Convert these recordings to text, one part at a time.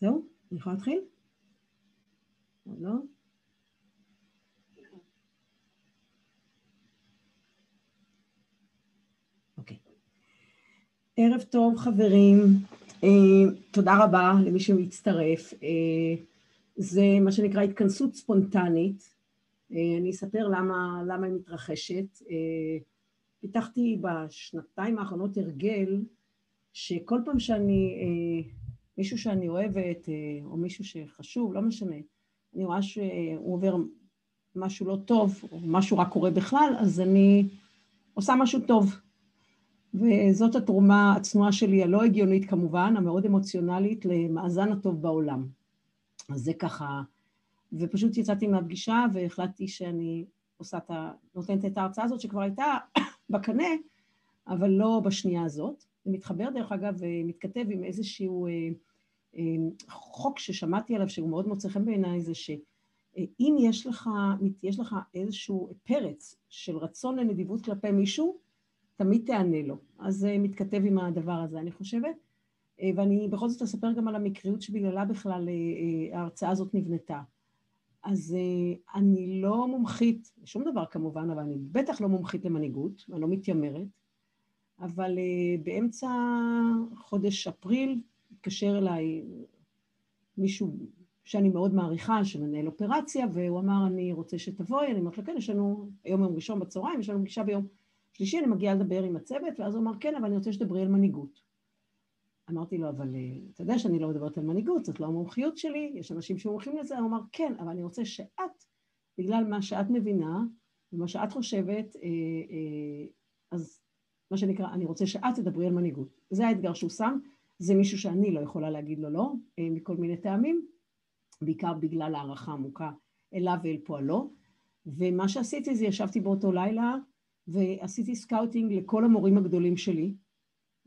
זהו? אני יכולה להתחיל? לא? אוקיי. ערב טוב חברים, אה, תודה רבה למי שהצטרף. אה, זה מה שנקרא התכנסות ספונטנית. אה, אני אספר למה, למה היא מתרחשת. פיתחתי בשנתיים האחרונות הרגל שכל פעם שאני מישהו שאני אוהבת, אה, או מישהו שחשוב, לא משנה, אני רואה שהוא עובר משהו לא טוב, או משהו רק קורה בכלל, אז אני עושה משהו טוב. וזאת התרומה הצנועה שלי, הלא הגיונית כמובן, המאוד אמוציונלית, למאזן הטוב בעולם. אז זה ככה, ופשוט יצאתי מהפגישה והחלטתי שאני עושה את ה... נותנת את ההרצאה הזאת שכבר הייתה בקנה, אבל לא בשנייה הזאת. זה מתחבר דרך אגב ומתכתב עם איזשהו אה, חוק ששמעתי עליו שהוא מאוד מוצא חן בעיניי זה שאם יש לך, יש לך איזשהו פרץ של רצון לנדיבות כלפי מישהו, תמיד תענה לו. אז זה מתכתב עם הדבר הזה, אני חושבת. אה, ואני בכל זאת אספר גם על המקריות שבגללה בכלל אה, אה, ההרצאה הזאת נבנתה. אז אני לא מומחית, שום דבר כמובן, אבל אני בטח לא מומחית למנהיגות, ואני לא מתיימרת, אבל באמצע חודש אפריל התקשר אליי מישהו שאני מאוד מעריכה, שמנהל אופרציה, והוא אמר, אני רוצה שתבואי, אני אומרת לו, כן, יש לנו היום יום ראשון בצהריים, יש לנו פגישה ביום שלישי, אני מגיעה לדבר עם הצוות, ואז הוא אמר, כן, אבל אני רוצה שתדברי על מנהיגות. אמרתי לו, אבל אה, אתה יודע שאני לא מדברת על מנהיגות, זאת לא המומחיות שלי, יש אנשים שמומחים לזה, הוא אמר, כן, אבל אני רוצה שאת, בגלל מה שאת מבינה, ומה שאת חושבת, אה, אה, אז מה שנקרא, אני רוצה שאת תדברי על מנהיגות. זה האתגר שהוא שם, זה מישהו שאני לא יכולה להגיד לו לא, אה, מכל מיני טעמים, בעיקר בגלל הערכה עמוקה אליו ואל פועלו. ומה שעשיתי זה ישבתי באותו לילה ועשיתי scouting לכל המורים הגדולים שלי,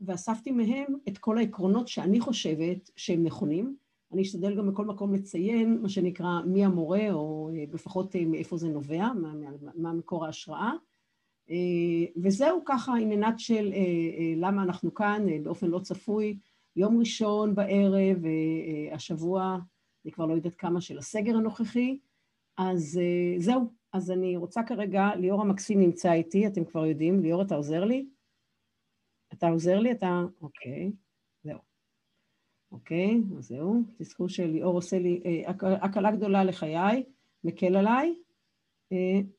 ואספתי מהם את כל העקרונות שאני חושבת שהם נכונים. אני אשתדל גם בכל מקום לציין מה שנקרא מי המורה, או אה, לפחות אה, מאיפה זה נובע, מה, מה מקור ההשראה. וזהו ככה עם עינת של למה אנחנו כאן באופן לא צפוי, יום ראשון בערב, אה, אה, השבוע, אני כבר לא יודעת כמה, של הסגר הנוכחי, אז אה, זהו. אז אני רוצה כרגע, ליאור המקסים נמצא איתי, אתם כבר יודעים, ליאור, אתה עוזר לי? אתה עוזר לי? אתה... אוקיי, זהו. אוקיי, אז זהו. תזכרו שליאור עושה לי הקלה גדולה לחיי, מקל עליי,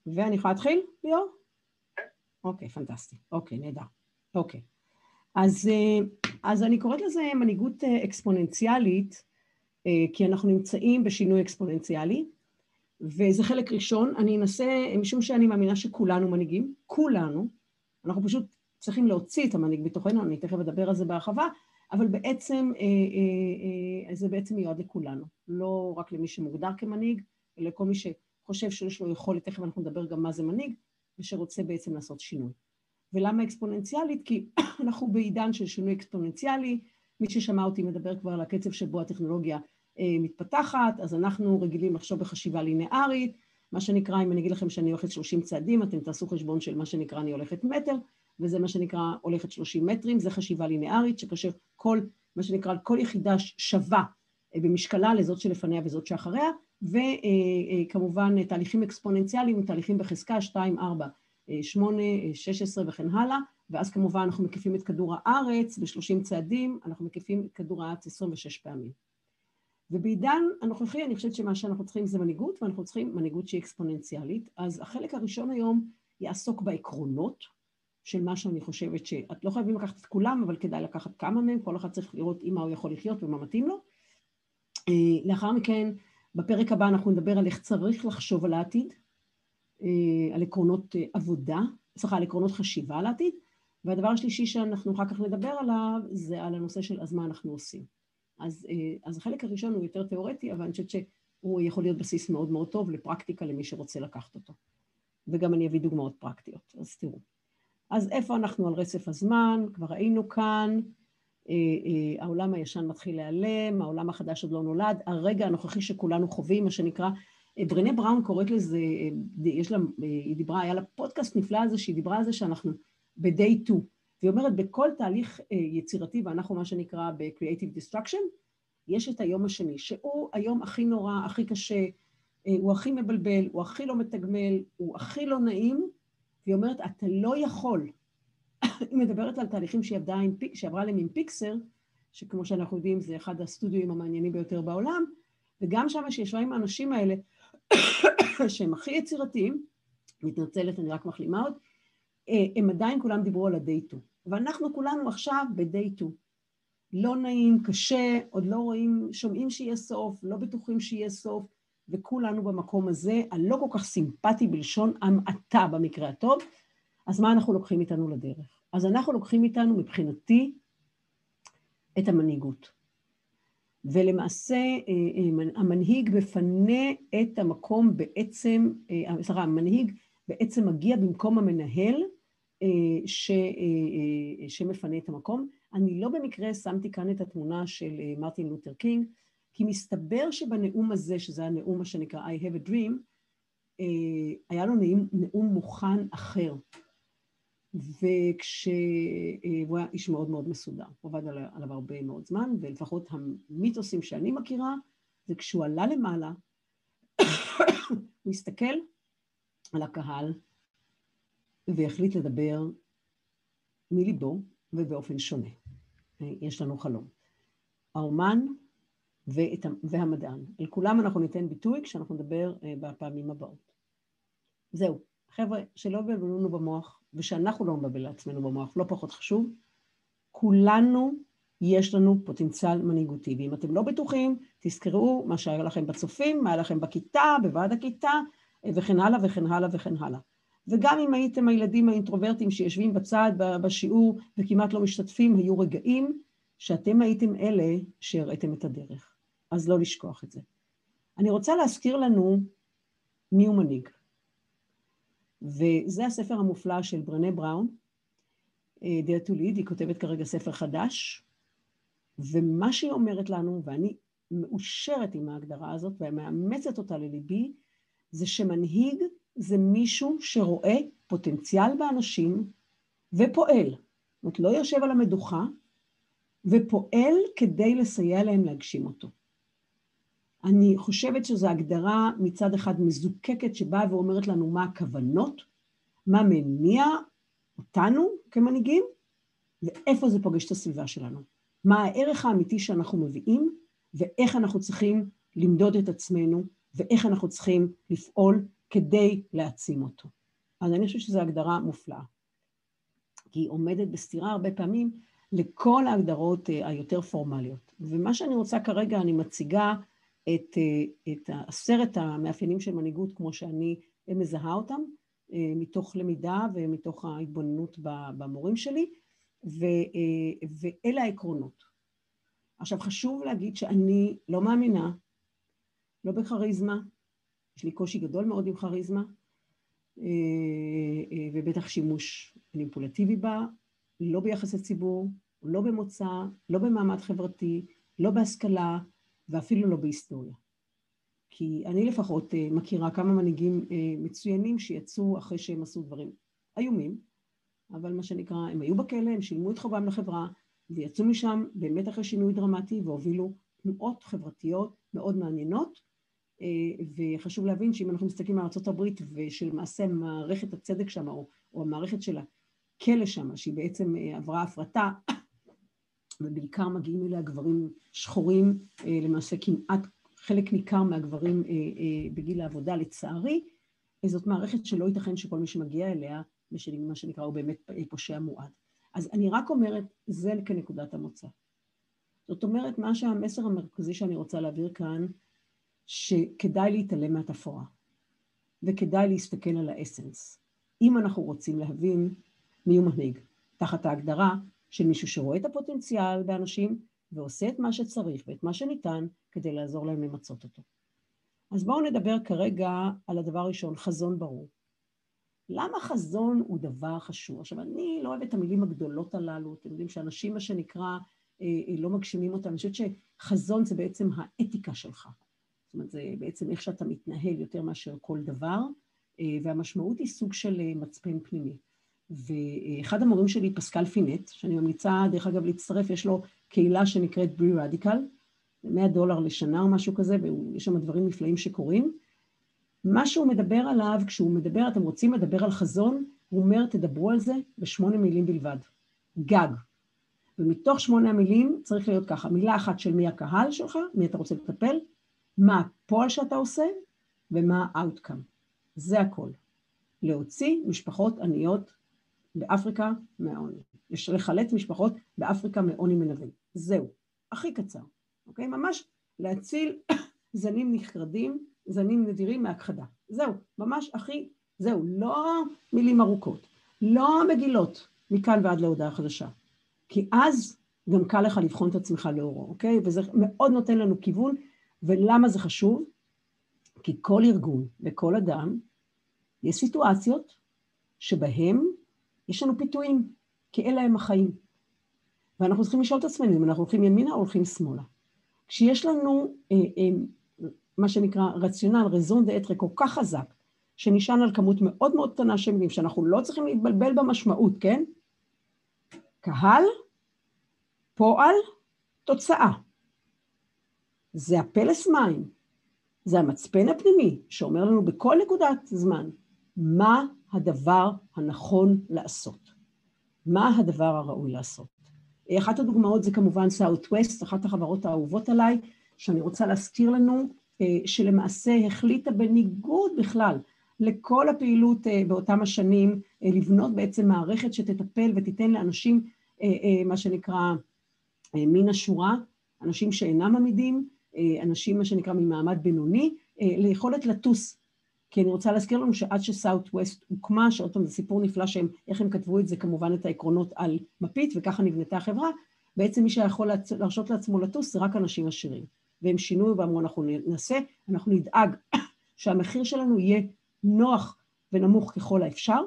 ואני יכולה להתחיל, ליאור? כן. אוקיי, פנטסטי. אוקיי, נהדר. אוקיי. אז, אה, אז אני קוראת לזה מנהיגות אה, אקספוננציאלית, אה, כי אנחנו נמצאים בשינוי אקספוננציאלי, וזה חלק ראשון. אני אנסה, משום שאני מאמינה שכולנו מנהיגים, כולנו, אנחנו פשוט צריכים להוציא את המנהיג בתוכנו, אני תכף אדבר על זה בהרחבה, אבל בעצם זה בעצם מיועד לכולנו, לא רק למי שמוגדר כמנהיג, אלא לכל מי שחושב שיש לו יכולת, תכף אנחנו נדבר גם מה זה מנהיג, ושרוצה בעצם לעשות שינוי. ולמה אקספוננציאלית? כי אנחנו בעידן של שינוי אקספוננציאלי, מי ששמע אותי מדבר כבר על הקצב שבו הטכנולוגיה אה, מתפתחת, אז אנחנו רגילים לחשוב בחשיבה לינארית, מה שנקרא, אם אני אגיד לכם שאני הולכת 30 צעדים, אתם תעשו חשבון של מה שנקרא אני הולכת מטר, וזה מה שנקרא הולכת 30 מטרים, זה חשיבה לינארית, שכאשר כל, מה שנקרא, כל יחידה שווה אה, במשקלה לזאת שלפניה וזאת שאחריה, וכמובן אה, תהליכים אקספוננציאליים, תהליכים בחזקה 2, 4 8, 16 וכן הלאה, ואז כמובן אנחנו מקיפים את כדור הארץ ב-30 צעדים, אנחנו מקיפים את כדור הארץ 26 פעמים. ובעידן הנוכחי אני חושבת שמה שאנחנו צריכים זה מנהיגות, ואנחנו צריכים מנהיגות שהיא אקספוננציאלית. אז החלק הראשון היום יעסוק בעקרונות של מה שאני חושבת שאת לא חייבים לקחת את כולם, אבל כדאי לקחת כמה מהם, כל אחד צריך לראות עם מה הוא יכול לחיות ומה מתאים לו. אה, לאחר מכן, בפרק הבא אנחנו נדבר על איך צריך לחשוב על העתיד, על עקרונות אה, עבודה, סליחה, על עקרונות חשיבה לעתיד, והדבר השלישי שאנחנו אחר כך נדבר עליו זה על הנושא של אז מה אנחנו עושים. אז, אה, אז החלק הראשון הוא יותר תיאורטי, אבל אני חושבת שהוא יכול להיות בסיס מאוד מאוד טוב לפרקטיקה למי שרוצה לקחת אותו. וגם אני אביא דוגמאות פרקטיות, אז תראו. אז איפה אנחנו על רצף הזמן? כבר היינו כאן, העולם הישן מתחיל להיעלם, העולם החדש עוד לא נולד, הרגע הנוכחי שכולנו חווים, מה שנקרא ברנה בראון קוראת לזה, יש לה, היא דיברה, היה לה פודקאסט נפלא הזה שהיא דיברה על זה שאנחנו ב-day 2, והיא אומרת בכל תהליך אה, יצירתי, ואנחנו מה שנקרא ב-creative destruction, יש את היום השני, שהוא היום הכי נורא, הכי קשה, אה, הוא הכי מבלבל, הוא הכי לא מתגמל, הוא הכי לא נעים, והיא אומרת, אתה לא יכול. היא מדברת על תהליכים שהיא עבדה שעברה עליהם עם פיקסר, שכמו שאנחנו יודעים זה אחד הסטודיו המעניינים ביותר בעולם, וגם שם שישבה עם האנשים האלה, שהם הכי יצירתיים, מתנצלת, אני רק מחלימה עוד, אה, הם עדיין כולם דיברו על ה-day 2. ואנחנו כולנו עכשיו ב-day 2. לא נעים, קשה, עוד לא רואים, שומעים שיהיה סוף, לא בטוחים שיהיה סוף, וכולנו במקום הזה, הלא כל כך סימפטי בלשון המעטה במקרה הטוב, אז מה אנחנו לוקחים איתנו לדרך? אז אנחנו לוקחים איתנו, מבחינתי, את המנהיגות. ולמעשה אה, אה, המנהיג מפנה את המקום בעצם, אה, סליחה, המנהיג בעצם מגיע במקום המנהל ש, שמפנה את המקום. אני לא במקרה שמתי כאן את התמונה של מרטין לותר קינג, כי מסתבר שבנאום הזה, שזה הנאום מה שנקרא I have a dream, היה לו נאום, נאום מוכן אחר. וכשהוא היה איש מאוד מאוד מסודר, הוא עבד עליו הרבה מאוד זמן, ולפחות המיתוסים שאני מכירה, זה כשהוא עלה למעלה, הוא הסתכל על הקהל והחליט לדבר מליבו ובאופן שונה. יש לנו חלום. האומן ואת, והמדען. על כולם אנחנו ניתן ביטוי כשאנחנו נדבר אה, בפעמים הבאות. זהו. חבר'ה, שלא יבלבלו לנו במוח, ושאנחנו לא נבלבל לעצמנו במוח, לא פחות חשוב, כולנו יש לנו פוטנציאל מנהיגותי, ואם אתם לא בטוחים, תזכרו מה שהיה לכם בצופים, מה היה לכם בכיתה, בוועד הכיתה, וכן הלאה וכן הלאה וכן הלאה. וגם אם הייתם הילדים האינטרוברטים שיושבים בצד בשיעור וכמעט לא משתתפים, היו רגעים שאתם הייתם אלה שהראיתם את הדרך. אז לא לשכוח את זה. אני רוצה להזכיר לנו מי הוא מנהיג. וזה הספר המופלא של ברנה בראון, אה, to Lead, היא כותבת כרגע ספר חדש, ומה שהיא אומרת לנו, ואני מאושרת עם ההגדרה הזאת ומאמצת אותה לליבי, זה שמנהיג זה מישהו שרואה פוטנציאל באנשים ופועל. זאת אומרת, לא יושב על המדוכה, ופועל כדי לסייע להם להגשים אותו. אני חושבת שזו הגדרה מצד אחד מזוקקת שבאה ואומרת לנו מה הכוונות, מה מניע אותנו כמנהיגים, ואיפה זה פוגש את הסביבה שלנו. מה הערך האמיתי שאנחנו מביאים, ואיך אנחנו צריכים למדוד את עצמנו, ואיך אנחנו צריכים לפעול כדי להעצים אותו. אז אני חושבת שזו הגדרה מופלאה. כי היא עומדת בסתירה הרבה פעמים לכל ההגדרות אה, היותר פורמליות. ומה שאני רוצה כרגע, אני מציגה את, אה, את עשרת המאפיינים של מנהיגות כמו שאני מזהה אותם, אה, מתוך למידה ומתוך ההתבוננות במורים שלי, ו, אה, ואלה העקרונות. עכשיו חשוב להגיד שאני לא מאמינה, לא בכריזמה, יש לי קושי גדול מאוד עם כריזמה, ובטח שימוש מניפולטיבי בה, לא ביחס לציבור, לא במוצא, לא במעמד חברתי, לא בהשכלה, ואפילו לא בהיסטוריה. כי אני לפחות אה, מכירה כמה מנהיגים אה, מצוינים שיצאו אחרי שהם עשו דברים איומים, אבל מה שנקרא, הם היו בכלא, הם שילמו את חובם לחברה, ויצאו משם באמת אחרי שינוי דרמטי והובילו תנועות חברתיות מאוד מעניינות, אה, וחשוב להבין שאם אנחנו מסתכלים על ארה"ב ושלמעשה מערכת הצדק שם, או, או המערכת של הכלא שם, שהיא בעצם עברה הפרטה, ובעיקר מגיעים אליה גברים שחורים, אה, למעשה כמעט חלק ניכר מהגברים אה, אה, בגיל העבודה לצערי, זאת מערכת שלא ייתכן שכל מי שמגיע אליה, מה שנקרא, הוא באמת פושע מועד. אז אני רק אומרת, זה כנקודת המוצא. זאת אומרת, מה שהמסר המרכזי שאני רוצה להעביר כאן, שכדאי להתעלם מהתפאורה, וכדאי להסתכל על האסנס, אם אנחנו רוצים להבין מי הוא מנהיג, תחת ההגדרה של מישהו שרואה את הפוטנציאל באנשים ועושה את מה שצריך ואת מה שניתן כדי לעזור להם למצות אותו. אז בואו נדבר כרגע על הדבר הראשון, חזון ברור. למה חזון הוא דבר חשוב? עכשיו, אני לא אוהבת את המילים הגדולות הללו, אתם יודעים שאנשים, מה שנקרא, אה, אה, לא מגשימים אותם. אני חושבת שחזון זה בעצם האתיקה שלך. זאת אומרת, זה בעצם איך שאתה מתנהל יותר מאשר כל דבר, אה, והמשמעות היא סוג של מצפן פנימי. ואחד המורים שלי, פסקל פינט, שאני ממליצה דרך אגב להצטרף, יש לו קהילה שנקראת ברי רדיקל, 100 דולר לשנה או משהו כזה, ויש שם דברים נפלאים שקורים. מה שהוא מדבר עליו, כשהוא מדבר, אתם רוצים לדבר על חזון, הוא אומר, תדברו על זה בשמונה מילים בלבד. גג. ומתוך שמונה המילים צריך להיות ככה, מילה אחת של מי הקהל שלך, מי אתה רוצה לטפל, מה הפועל שאתה עושה ומה ה-outcome. זה הכל. להוציא משפחות עניות באפריקה מהעוני. יש לחלץ משפחות באפריקה מעוני מנווה. זהו. הכי קצר. אוקיי? ממש להציל זנים נחרדים, זנים נדירים מהכחדה. זהו. ממש הכי, זהו. לא מילים ארוכות. לא מגילות מכאן ועד להודעה חדשה. כי אז גם קל לך לבחון את עצמך לאורו, אוקיי? וזה מאוד נותן לנו כיוון, ולמה זה חשוב? כי כל ארגון וכל אדם, יש סיטואציות שבהם יש לנו פיתויים, כי אלה הם החיים. ואנחנו צריכים לשאול את עצמנו אם אנחנו הולכים ימינה או הולכים שמאלה. כשיש לנו אה, אה, מה שנקרא רציונל, רזון דאתרי כל כך חזק, שנשען על כמות מאוד מאוד קטנה של מילים, שאנחנו לא צריכים להתבלבל במשמעות, כן? קהל, פועל, תוצאה. זה הפלס מים, זה המצפן הפנימי שאומר לנו בכל נקודת זמן מה הדבר הנכון לעשות, מה הדבר הראוי לעשות. אחת הדוגמאות זה כמובן Southwest, אחת החברות האהובות עליי, שאני רוצה להזכיר לנו, אה, שלמעשה החליטה בניגוד בכלל לכל הפעילות אה, באותם השנים, אה, לבנות בעצם מערכת שתטפל ותיתן לאנשים מה שנקרא מן השורה, אנשים שאינם עמידים, אנשים מה שנקרא ממעמד בינוני, ליכולת לטוס. כי אני רוצה להזכיר לנו שעד שסאוט ווסט הוקמה, שעוד פעם זה סיפור נפלא שהם, איך הם כתבו את זה, כמובן את העקרונות על מפית, וככה נבנתה החברה, בעצם מי שיכול להרשות לעצמו לטוס זה רק אנשים עשירים. והם שינו ואמרו, אנחנו נעשה, אנחנו נדאג שהמחיר שלנו יהיה נוח ונמוך ככל האפשר,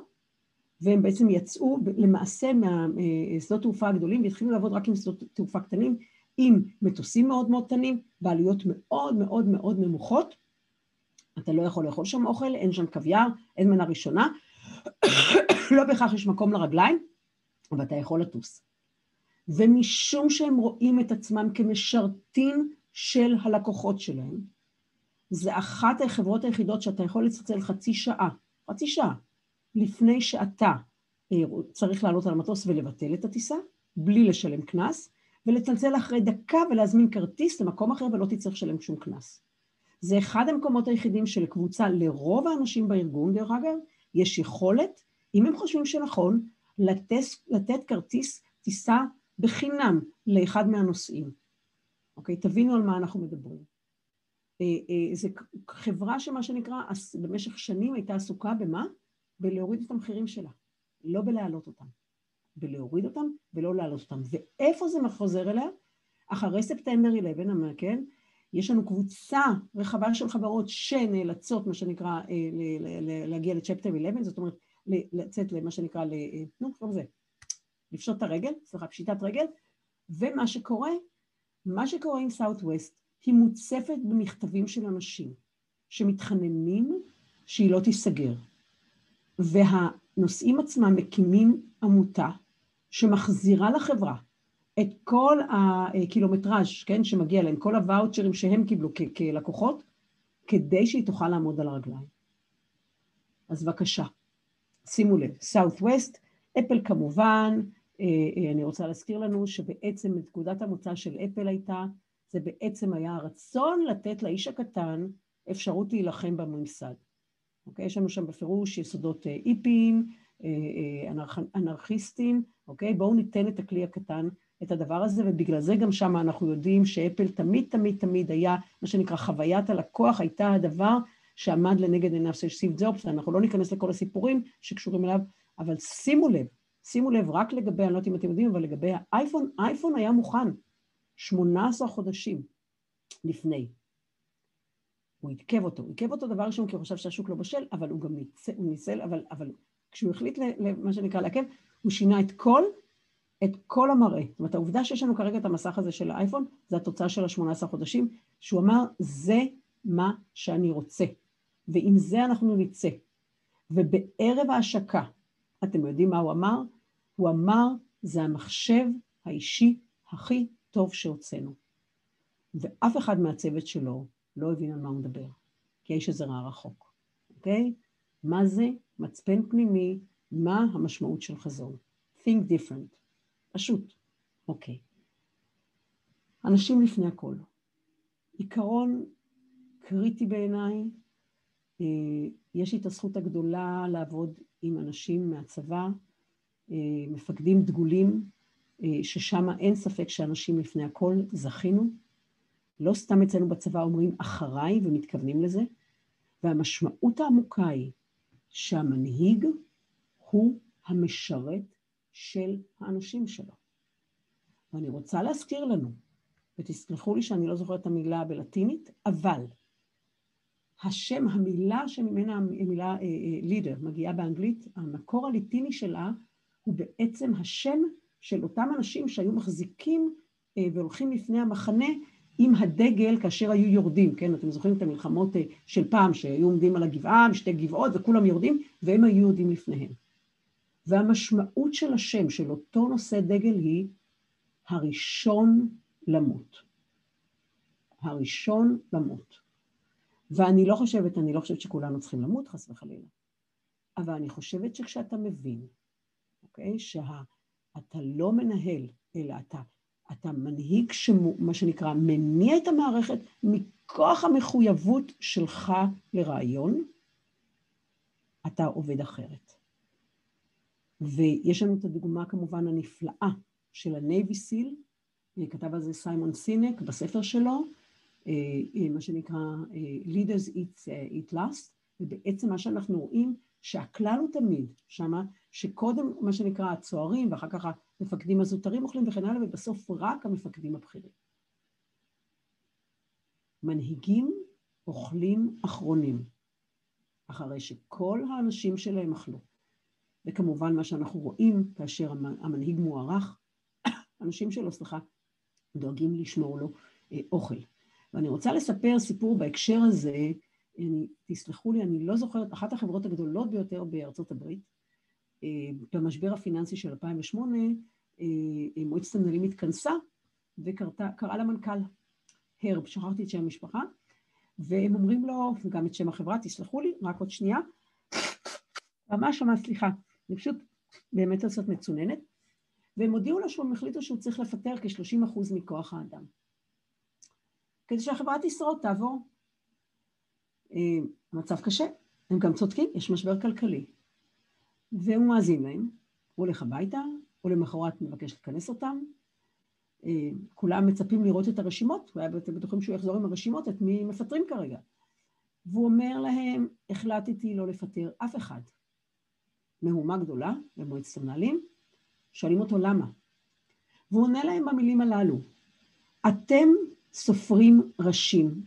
והם בעצם יצאו למעשה מהשדות תעופה הגדולים והתחילו לעבוד רק עם שדות תעופה קטנים, עם מטוסים מאוד מאוד קטנים, בעלויות מאוד מאוד מאוד נמוכות. אתה לא יכול לאכול שם אוכל, אין שם קוויאר, אין מנה ראשונה, לא בהכרח יש מקום לרגליים, אבל אתה יכול לטוס. ומשום שהם רואים את עצמם כמשרתים של הלקוחות שלהם, זה אחת החברות היחידות שאתה יכול לצלצל חצי שעה, חצי שעה, לפני שאתה אה, צריך לעלות על המטוס ולבטל את הטיסה, בלי לשלם קנס, ולצלצל אחרי דקה ולהזמין כרטיס למקום אחר ולא תצטרך לשלם שום קנס. זה אחד המקומות היחידים שלקבוצה, לרוב האנשים בארגון, דרך אגב, יש יכולת, אם הם חושבים שנכון, לתת, לתת כרטיס טיסה בחינם לאחד מהנוסעים. אוקיי? תבינו על מה אנחנו מדברים. אה, אה, זו חברה שמה שנקרא, במשך שנים הייתה עסוקה במה? בלהוריד את המחירים שלה, לא בלהעלות אותם. בלהוריד אותם ולא להעלות אותם. ואיפה זה חוזר אליה? אחרי ספטמבר 11, כן? יש לנו קבוצה רחבה של חברות שנאלצות, מה שנקרא, אה, להגיע לצ'פטר 11, זאת אומרת, לצאת למה שנקרא, נו, קוראים לזה, לפשוט את הרגל, סליחה, פשיטת רגל, ומה שקורה, מה שקורה עם Southwest, היא מוצפת במכתבים של אנשים שמתחננים שהיא לא תיסגר. והנוסעים עצמם מקימים עמותה שמחזירה לחברה את כל הקילומטראז', כן, שמגיע להם, כל הוואוצ'רים שהם קיבלו כ- כלקוחות, כדי שהיא תוכל לעמוד על הרגליים. אז בבקשה, שימו לב, Southwest, אפל כמובן, אה, אה, אני רוצה להזכיר לנו שבעצם נקודת המוצא של אפל הייתה, זה בעצם היה הרצון לתת לאיש הקטן אפשרות להילחם בממסד. אוקיי? יש לנו שם בפירוש יסודות אה, איפיים, אנרכיסטים, אוקיי? בואו ניתן את הכלי הקטן, את הדבר הזה, ובגלל זה גם שם אנחנו יודעים שאפל תמיד תמיד תמיד היה, מה שנקרא חוויית הלקוח, הייתה הדבר שעמד לנגד עיניו של סיב ג'ובס, אנחנו לא ניכנס לכל הסיפורים שקשורים אליו, אבל שימו לב, שימו לב, רק לגבי, אני לא יודעת אם אתם יודעים, אבל לגבי האייפון, האייפון היה מוכן 18 חודשים לפני. הוא עיכב אותו, הוא עיכב אותו דבר ראשון כי הוא חשב שהשוק לא בשל, אבל הוא גם ניצל, ניצל, אבל, אבל כשהוא החליט למה שנקרא לעכב, הוא שינה את כל, את כל המראה. זאת אומרת, העובדה שיש לנו כרגע את המסך הזה של האייפון, זה התוצאה של ה-18 חודשים, שהוא אמר, זה מה שאני רוצה, ועם זה אנחנו נצא. ובערב ההשקה, אתם יודעים מה הוא אמר? הוא אמר, זה המחשב האישי הכי טוב שהוצאנו. ואף אחד מהצוות שלו לא הבין על מה הוא מדבר, כי האיש הזה ראה רחוק, אוקיי? מה זה מצפן פנימי, מה המשמעות של חזון. think different, פשוט, אוקיי. אנשים לפני הכל. עיקרון קריטי בעיניי, אה, יש לי את הזכות הגדולה לעבוד עם אנשים מהצבא, אה, מפקדים דגולים, אה, ששם אין ספק שאנשים לפני הכל זכינו. לא סתם אצלנו בצבא אומרים אחריי ומתכוונים לזה, והמשמעות העמוקה היא שהמנהיג הוא המשרת של האנשים שלו. ואני רוצה להזכיר לנו, ותסלחו לי שאני לא זוכרת את המילה בלטינית, אבל השם, המילה שממנה המילה לידר אה, מגיעה באנגלית, המקור הליטיני שלה הוא בעצם השם של אותם אנשים שהיו מחזיקים אה, והולכים לפני המחנה עם הדגל כאשר היו יורדים, כן? אתם זוכרים את המלחמות אה, של פעם שהיו עומדים על הגבעה, שתי גבעות וכולם יורדים, והם היו יורדים לפניהם. והמשמעות של השם של אותו נושא דגל היא הראשון למות. הראשון למות. ואני לא חושבת, אני לא חושבת שכולנו צריכים למות, חס וחלילה, אבל אני חושבת שכשאתה מבין, אוקיי, שאתה לא מנהל, אלא אתה, אתה מנהיג שמה שנקרא מניע את המערכת מכוח המחויבות שלך לרעיון, אתה עובד אחרת. ויש לנו את הדוגמה כמובן הנפלאה של הנייבי סיל, כתב על זה סיימון סינק בספר שלו, אה, אה, מה שנקרא אה, Leaders Eat, Eat Last, ובעצם מה שאנחנו רואים שהכלל הוא תמיד שמה, שקודם מה שנקרא הצוערים ואחר כך המפקדים הזוטרים אוכלים וכן הלאה, ובסוף רק המפקדים הבכירים. מנהיגים אוכלים אחרונים, אחרי שכל האנשים שלהם אכלו. וכמובן מה שאנחנו רואים כאשר המנהיג מוערך, אנשים שלו, סליחה, דואגים לשמור לו אה, אוכל. ואני רוצה לספר סיפור בהקשר הזה, אני, תסלחו לי, אני לא זוכרת, אחת החברות הגדולות ביותר בארצות הברית, אה, במשבר הפיננסי של 2008, אה, מועצת המנהלים התכנסה וקראה למנכ"ל, הרב, שכחתי את שם המשפחה, והם אומרים לו, וגם את שם החברה, תסלחו לי, רק עוד שנייה, ממש ממש סליחה, אני פשוט באמת לעשות מצוננת, והם הודיעו לו שהם החליטו שהוא צריך לפטר כ-30% מכוח האדם. כדי שהחברה תשרוד, תעבור. אה, המצב קשה, הם גם צודקים, יש משבר כלכלי. והוא מאזין להם, הוא הולך הביתה, הוא למחרת מבקש לכנס אותם. אה, כולם מצפים לראות את הרשימות, הוא היה בטוחים שהוא יחזור עם הרשימות, את מי מפטרים כרגע. והוא אומר להם, החלטתי לא לפטר אף אחד. מהומה גדולה במועצת המנהלים, שואלים אותו למה. והוא עונה להם במילים הללו, אתם סופרים ראשים,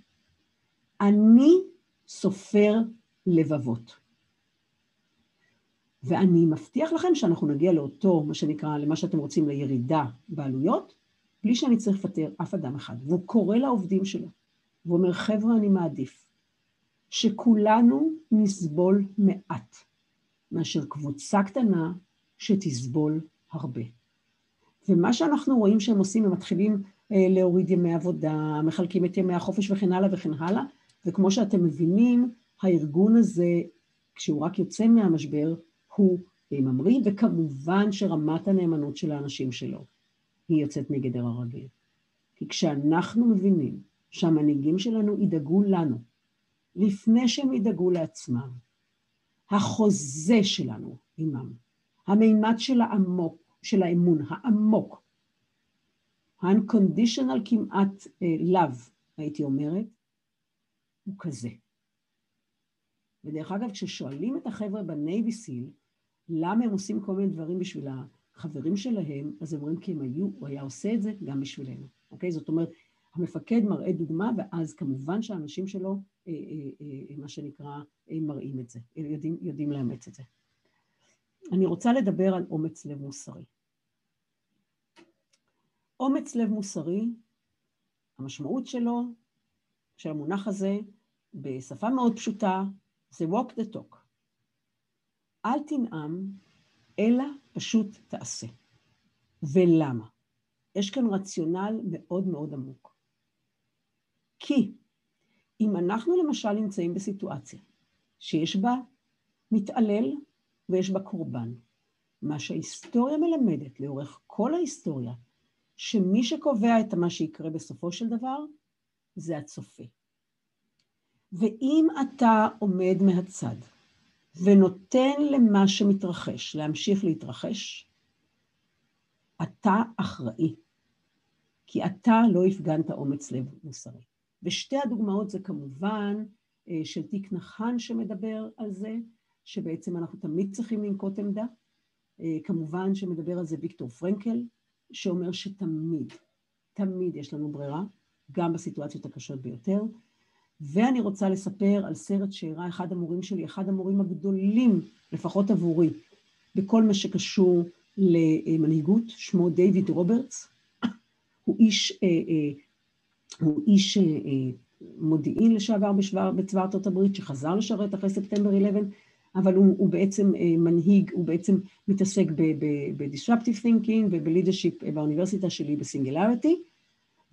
אני סופר לבבות. ואני מבטיח לכם שאנחנו נגיע לאותו, מה שנקרא, למה שאתם רוצים, לירידה בעלויות, בלי שאני צריך לפטר אף אדם אחד. והוא קורא לעובדים שלו, והוא אומר, חבר'ה, אני מעדיף שכולנו נסבול מעט. מאשר קבוצה קטנה שתסבול הרבה. ומה שאנחנו רואים שהם עושים, הם מתחילים אה, להוריד ימי עבודה, מחלקים את ימי החופש וכן הלאה וכן הלאה, וכמו שאתם מבינים, הארגון הזה, כשהוא רק יוצא מהמשבר, הוא ממריא, וכמובן שרמת הנאמנות של האנשים שלו היא יוצאת מגדר הרגיל. כי כשאנחנו מבינים שהמנהיגים שלנו ידאגו לנו, לפני שהם ידאגו לעצמם, החוזה שלנו עימם, המימד של העמוק, של האמון, העמוק, ה-unconditional כמעט uh, love, הייתי אומרת, הוא כזה. ודרך אגב, כששואלים את החבר'ה בנייבי סיל, למה הם עושים כל מיני דברים בשביל החברים שלהם, אז הם אומרים כי הם היו, הוא היה עושה את זה גם בשבילנו, אוקיי? זאת אומרת, המפקד מראה דוגמה, ואז כמובן שהאנשים שלו, אה, אה, אה, מה שנקרא, מראים את זה, יודעים, יודעים לאמץ את זה. אני רוצה לדבר על אומץ לב מוסרי. אומץ לב מוסרי, המשמעות שלו, של המונח הזה, בשפה מאוד פשוטה, זה walk the talk. אל תנאם, אלא פשוט תעשה. ולמה? יש כאן רציונל מאוד מאוד עמוק. כי אם אנחנו למשל נמצאים בסיטואציה שיש בה מתעלל ויש בה קורבן, מה שההיסטוריה מלמדת לאורך כל ההיסטוריה, שמי שקובע את מה שיקרה בסופו של דבר, זה הצופה. ואם אתה עומד מהצד ונותן למה שמתרחש להמשיך להתרחש, אתה אחראי, כי אתה לא הפגנת אומץ לב מוסרי. ושתי הדוגמאות זה כמובן אה, של תיק נחן שמדבר על זה, שבעצם אנחנו תמיד צריכים לנקוט עמדה. אה, כמובן שמדבר על זה ויקטור פרנקל, שאומר שתמיד, תמיד יש לנו ברירה, גם בסיטואציות הקשות ביותר. ואני רוצה לספר על סרט שהראה אחד המורים שלי, אחד המורים הגדולים, לפחות עבורי, בכל מה שקשור למנהיגות, שמו דיוויד רוברטס. הוא איש, אה, אה, הוא איש אה, מודיעין לשעבר בצבא ארצות הברית, שחזר לשרת אחרי ספטמבר 11, אבל הוא, הוא בעצם מנהיג, הוא בעצם מתעסק ב-disruptive thinking וב-leadership באוניברסיטה שלי בסינגלריטי,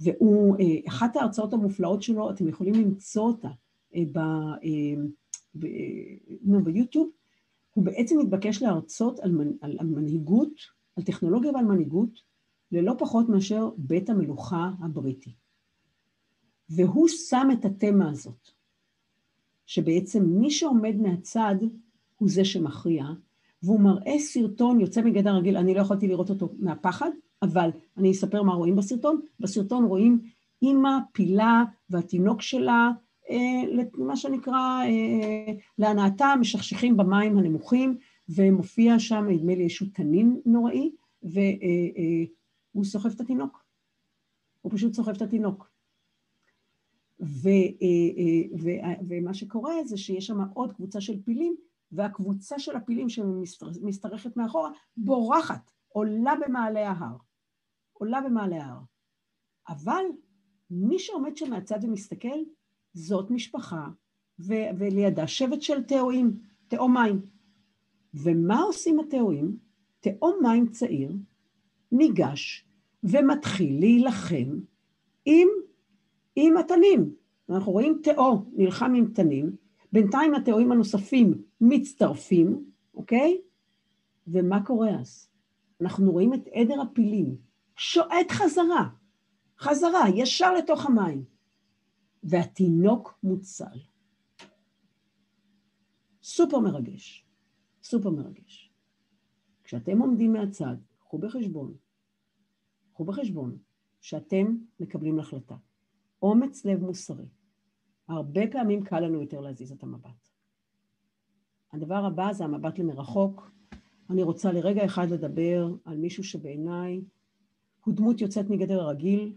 והוא, אחת ההרצאות המופלאות שלו, אתם יכולים למצוא אותה ב, ב, ב, ביוטיוב, הוא בעצם מתבקש להרצות על, על, על מנהיגות, על טכנולוגיה ועל מנהיגות, ללא פחות מאשר בית המלוכה הבריטי. והוא שם את התמה הזאת, שבעצם מי שעומד מהצד הוא זה שמכריע, והוא מראה סרטון יוצא מגדר רגיל, אני לא יכולתי לראות אותו מהפחד, אבל אני אספר מה רואים בסרטון. בסרטון רואים אימא, פילה והתינוק שלה, אה, מה שנקרא, אה, להנאתה, משכשכים במים הנמוכים, ומופיע שם, נדמה לי, איזשהו תנין נוראי, והוא אה, סוחב את התינוק. הוא פשוט סוחב את התינוק. ו, ומה שקורה זה שיש שם עוד קבוצה של פילים, והקבוצה של הפילים שמשתרכת מאחורה בורחת, עולה במעלה ההר. עולה במעלה ההר. אבל מי שעומד שם מהצד ומסתכל, זאת משפחה, ו- ולידה שבט של תאואים, תאום מים. ומה עושים התאואים? תאום מים צעיר ניגש ומתחיל להילחם עם, עם התנים. אנחנו רואים תאו נלחם עם תנים, בינתיים התאואים הנוספים מצטרפים, אוקיי? ומה קורה אז? אנחנו רואים את עדר הפילים שועט חזרה, חזרה, ישר לתוך המים. והתינוק מוצל. סופר מרגש, סופר מרגש. כשאתם עומדים מהצד, קחו בחשבון, קחו בחשבון שאתם מקבלים החלטה. אומץ לב מוסרי. הרבה פעמים קל לנו יותר להזיז את המבט. הדבר הבא זה המבט למרחוק. אני רוצה לרגע אחד לדבר על מישהו שבעיניי הוא דמות יוצאת מגדר הרגיל,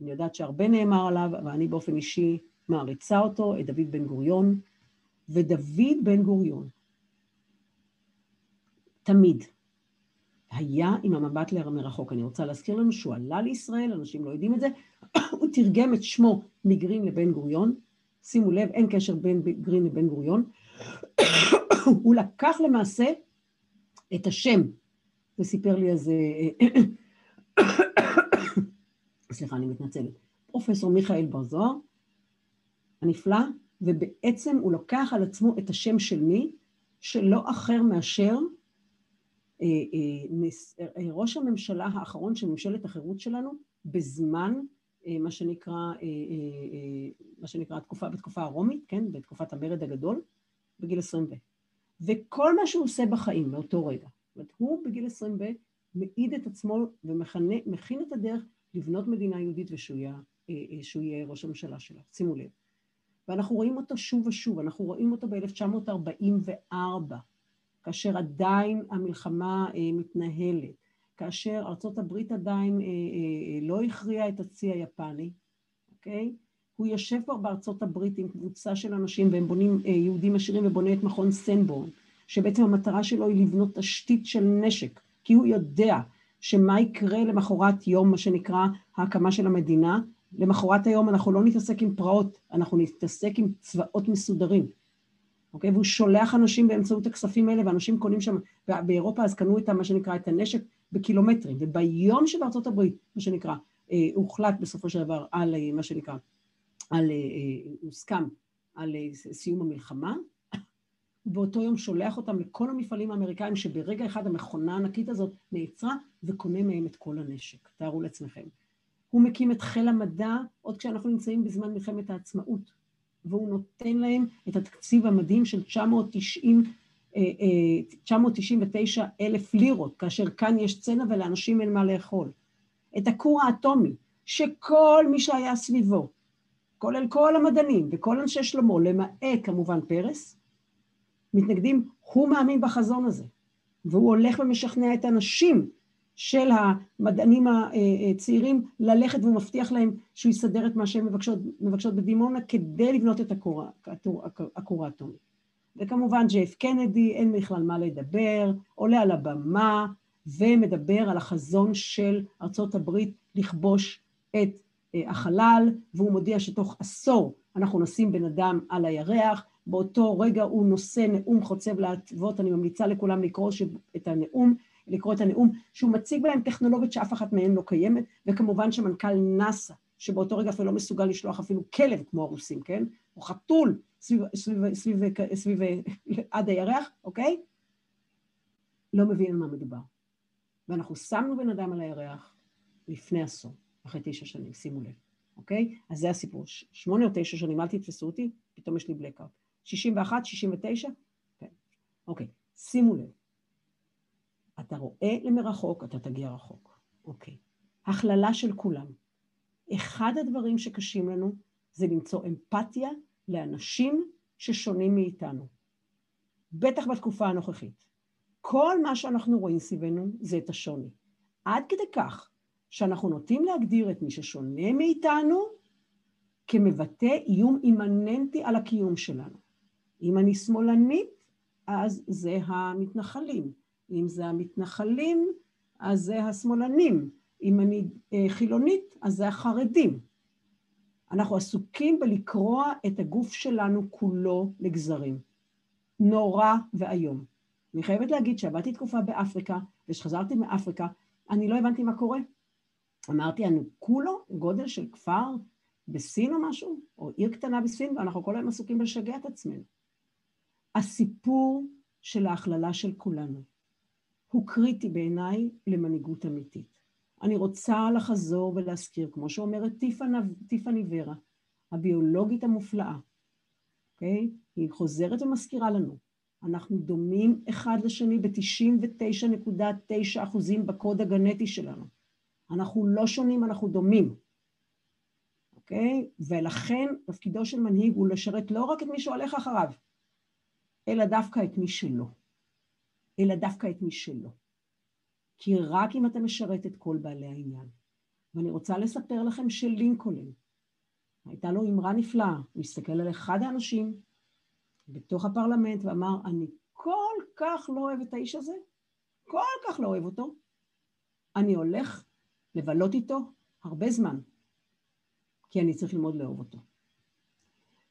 אני יודעת שהרבה נאמר עליו, אבל אני באופן אישי מעריצה אותו, את דוד בן גוריון. ודוד בן גוריון תמיד היה עם המבט מרחוק. אני רוצה להזכיר לנו שהוא עלה לישראל, אנשים לא יודעים את זה, הוא תרגם את שמו מגרין לבן גוריון. שימו לב, אין קשר בין גרין לבן גוריון. הוא לקח למעשה את השם, וסיפר לי על זה סליחה, אני מתנצלת, פרופסור מיכאל בר זוהר, הנפלא, ובעצם הוא לוקח על עצמו את השם של מי? שלא אחר מאשר אה, אה, אה, ראש הממשלה האחרון של ממשלת החירות שלנו בזמן אה, מה שנקרא, אה, אה, אה, מה שנקרא תקופה, בתקופה הרומית, כן, בתקופת המרד הגדול, בגיל 20 ו. וכל מה שהוא עושה בחיים מאותו רגע, זאת אומרת, הוא בגיל 20 ו מעיד את עצמו ומכין את הדרך לבנות מדינה יהודית ושהוא יהיה, אה, אה, יהיה ראש הממשלה שלה, שימו לב. ואנחנו רואים אותו שוב ושוב, אנחנו רואים אותו ב-1944, כאשר עדיין המלחמה אה, מתנהלת, כאשר ארצות הברית עדיין לא הכריעה את הצי היפני, אוקיי? הוא יושב כבר בארצות הברית עם קבוצה של אנשים והם בונים, יהודים עשירים ובונה את מכון סנבורן, שבעצם המטרה שלו היא לבנות תשתית של נשק, כי הוא יודע שמה יקרה למחרת יום, מה שנקרא ההקמה של המדינה, למחרת היום אנחנו לא נתעסק עם פרעות, אנחנו נתעסק עם צבאות מסודרים, אוקיי? והוא שולח אנשים באמצעות הכספים האלה, ואנשים קונים שם, באירופה אז קנו את מה שנקרא, את הנשק בקילומטרים, וביום שבארצות הברית, מה שנקרא, אה, הוחלט בסופו של דבר על אה, מה שנקרא על, הוסכם על סיום המלחמה, באותו יום שולח אותם לכל המפעלים האמריקאים שברגע אחד המכונה הענקית הזאת נעצרה וקונה מהם את כל הנשק, תארו לעצמכם. הוא מקים את חיל המדע עוד כשאנחנו נמצאים בזמן מלחמת העצמאות, והוא נותן להם את התקציב המדהים של 990, 999 אה, אה, אלף לירות, כאשר כאן יש צנע ולאנשים אין מה לאכול. את הכור האטומי, שכל מי שהיה סביבו, כולל כל המדענים וכל אנשי שלמה, למעט כמובן פרס, מתנגדים, הוא מאמין בחזון הזה, והוא הולך ומשכנע את הנשים של המדענים הצעירים ללכת והוא מבטיח להם שהוא יסדר את מה שהן מבקשות, מבקשות בדימונה כדי לבנות את הכור האטומי. וכמובן ג'ייף קנדי, אין בכלל מה לדבר, עולה על הבמה ומדבר על החזון של ארצות הברית לכבוש את אה, החלל, והוא מודיע שתוך עשור אנחנו נשים בן אדם על הירח, באותו רגע הוא נושא נאום חוצב להטבות, אני ממליצה לכולם לקרוא את הנאום, לקרוא את הנאום, שהוא מציג בהם טכנולוגיות שאף אחת מהן לא קיימת, וכמובן שמנכ"ל נאס"א, שבאותו רגע אפילו לא מסוגל לשלוח אפילו כלב כמו הרוסים, כן? או חתול סביב, סביב, סביב, סביב, סביב עד הירח, אוקיי? לא מבין על מה מדובר. ואנחנו שמנו בן אדם על הירח לפני עשור, אחרי תשע שנים, שימו לב, אוקיי? אז זה הסיפור. שמונה או תשע שנים, אל תתפסו אותי, פתאום יש לי בלקאוט. 61, 69? כן. אוקיי, שימו לב. אתה רואה למרחוק, אתה תגיע רחוק. אוקיי. הכללה של כולם. אחד הדברים שקשים לנו זה למצוא אמפתיה לאנשים ששונים מאיתנו. בטח בתקופה הנוכחית. כל מה שאנחנו רואים סביבנו זה את השוני. עד כדי כך שאנחנו נוטים להגדיר את מי ששונה מאיתנו כמבטא איום אימננטי על הקיום שלנו. אם אני שמאלנית, אז זה המתנחלים. אם זה המתנחלים, אז זה השמאלנים. אם אני אה, חילונית, אז זה החרדים. אנחנו עסוקים בלקרוע את הגוף שלנו כולו לגזרים. נורא ואיום. אני חייבת להגיד שעבדתי תקופה באפריקה, וכשחזרתי מאפריקה, אני לא הבנתי מה קורה. אמרתי, אני כולו גודל של כפר בסין או משהו, או עיר קטנה בסין, ואנחנו כל היום עסוקים בלשגע את עצמנו. הסיפור של ההכללה של כולנו הוא קריטי בעיניי למנהיגות אמיתית. אני רוצה לחזור ולהזכיר, כמו שאומרת טיפני ורה, הביולוגית המופלאה, אוקיי? Okay? היא חוזרת ומזכירה לנו, אנחנו דומים אחד לשני ב-99.9 אחוזים בקוד הגנטי שלנו. אנחנו לא שונים, אנחנו דומים, אוקיי? Okay? ולכן תפקידו של מנהיג הוא לשרת לא רק את מי שהולך אחריו, אלא דווקא את מי שלא. אלא דווקא את מי שלא. כי רק אם אתה משרת את כל בעלי העניין. ואני רוצה לספר לכם שלינקולן, הייתה לו אמרה נפלאה, הוא הסתכל על אחד האנשים בתוך הפרלמנט ואמר, אני כל כך לא אוהב את האיש הזה, כל כך לא אוהב אותו, אני הולך לבלות איתו הרבה זמן, כי אני צריך ללמוד לאהוב אותו.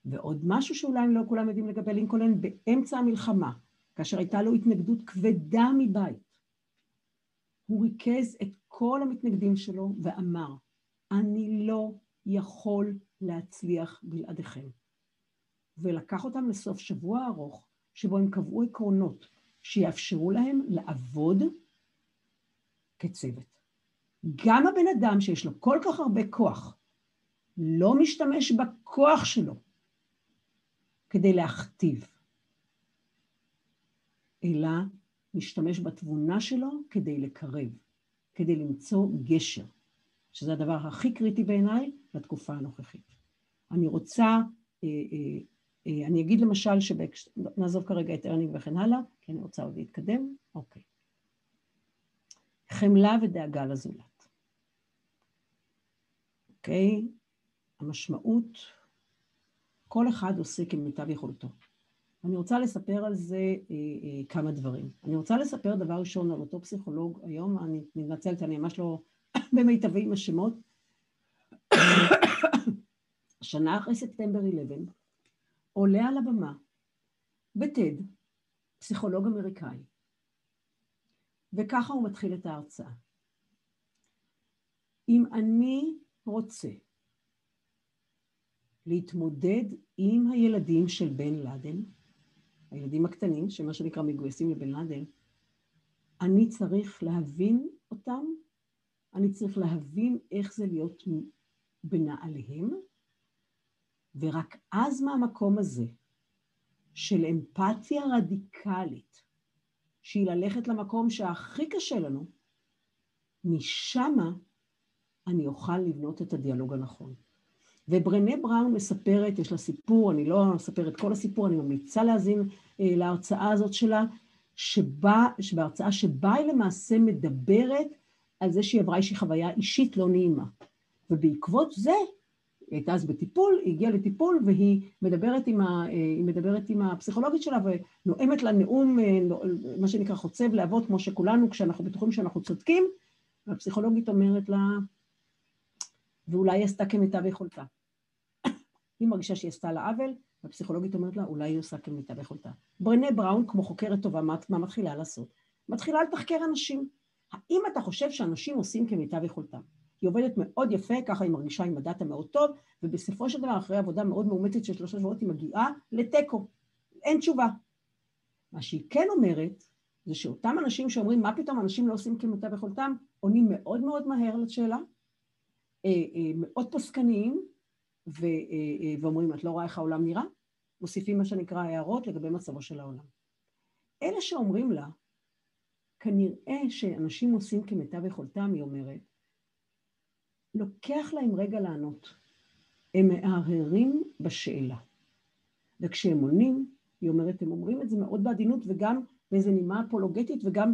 ועוד משהו שאולי לא כולם יודעים לגבי לינקולן, באמצע המלחמה, כאשר הייתה לו התנגדות כבדה מבית, הוא ריכז את כל המתנגדים שלו ואמר, אני לא יכול להצליח בלעדיכם. ולקח אותם לסוף שבוע ארוך, שבו הם קבעו עקרונות שיאפשרו להם לעבוד כצוות. גם הבן אדם שיש לו כל כך הרבה כוח, לא משתמש בכוח שלו כדי להכתיב, אלא משתמש בתבונה שלו כדי לקרב, כדי למצוא גשר, שזה הדבר הכי קריטי בעיניי לתקופה הנוכחית. אני רוצה, אה, אה, אה, אני אגיד למשל, נעזוב כרגע את ארנינג וכן הלאה, כי אני רוצה עוד להתקדם, אוקיי. חמלה ודאגה לזולת. אוקיי? המשמעות כל אחד עושה כמיטב יכולתו. אני רוצה לספר על זה אה, אה, כמה דברים. אני רוצה לספר דבר ראשון על אותו פסיכולוג, היום אני מתנצלת, אני ממש לא במיטבי עם השמות. שנה אחרי ספטמבר 11, עולה על הבמה בטד, פסיכולוג אמריקאי, וככה הוא מתחיל את ההרצאה. אם אני רוצה להתמודד עם הילדים של בן לאדן, הילדים הקטנים, שמה שנקרא מגויסים לבן לאדן, אני צריך להבין אותם, אני צריך להבין איך זה להיות בנעליהם, ורק אז מהמקום הזה של אמפתיה רדיקלית, שהיא ללכת למקום שהכי קשה לנו, משמה אני אוכל לבנות את הדיאלוג הנכון. וברנה בראון מספרת, יש לה סיפור, אני לא אספר את כל הסיפור, אני ממליצה להאזין אה, להרצאה הזאת שלה, שבה, בהרצאה שבה היא למעשה מדברת על זה שהיא עברה איזושהי חוויה אישית לא נעימה. ובעקבות זה, היא הייתה אז בטיפול, היא הגיעה לטיפול והיא מדברת עם, ה, אה, היא מדברת עם הפסיכולוגית שלה ונואמת לה נאום, אה, מה שנקרא חוצב להבות, כמו שכולנו, כשאנחנו בטוחים שאנחנו צודקים, והפסיכולוגית אומרת לה, ואולי היא עשתה כמיטב יכולתה. היא מרגישה שהיא עשתה לה עוול, והפסיכולוגית אומרת לה, אולי היא עושה כמיטב יכולתה. ברנה בראון, כמו חוקרת טובה, מה, מה מתחילה לעשות? מתחילה לתחקר אנשים. האם אתה חושב שאנשים עושים כמיטב יכולתם? היא עובדת מאוד יפה, ככה היא מרגישה עם הדאטה מאוד טוב, ובסופו של דבר, אחרי עבודה מאוד מאומצת של שלושה שבועות, היא מגיעה לתיקו. אין תשובה. מה שהיא כן אומרת, זה שאותם אנשים שאומרים, מה פתאום אנשים לא עושים כמיטב יכולתם, עונים מאוד מאוד מהר לשאלה, מאוד פוסקניים, ו, אה, ואומרים, את לא רואה איך העולם נראה? מוסיפים מה שנקרא הערות לגבי מצבו של העולם. אלה שאומרים לה, כנראה שאנשים עושים כמיטב יכולתם, היא אומרת, לוקח להם רגע לענות. הם מהרהרים בשאלה. וכשהם עונים, היא אומרת, הם אומרים את זה מאוד בעדינות וגם באיזה נימה אפולוגטית וגם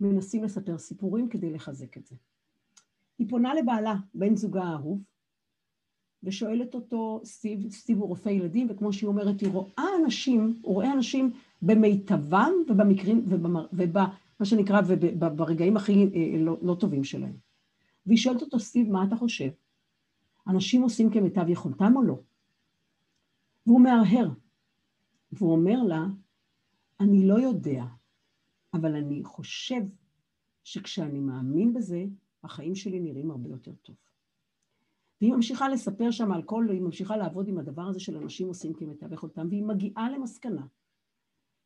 מנסים לספר סיפורים כדי לחזק את זה. היא פונה לבעלה, בן זוגה האהוב, ושואלת אותו, סטיב, סטיב הוא רופא ילדים, וכמו שהיא אומרת, היא רואה אנשים, הוא רואה אנשים במיטבם ובמקרים, ובמה שנקרא, וברגעים הכי אה, לא, לא טובים שלהם. והיא שואלת אותו, סטיב, מה אתה חושב? אנשים עושים כמיטב יכולתם או לא? והוא מהרהר, והוא אומר לה, אני לא יודע, אבל אני חושב שכשאני מאמין בזה, החיים שלי נראים הרבה יותר טוב. והיא ממשיכה לספר שם על כל, היא ממשיכה לעבוד עם הדבר הזה של אנשים עושים כמיטב יכולתם, והיא מגיעה למסקנה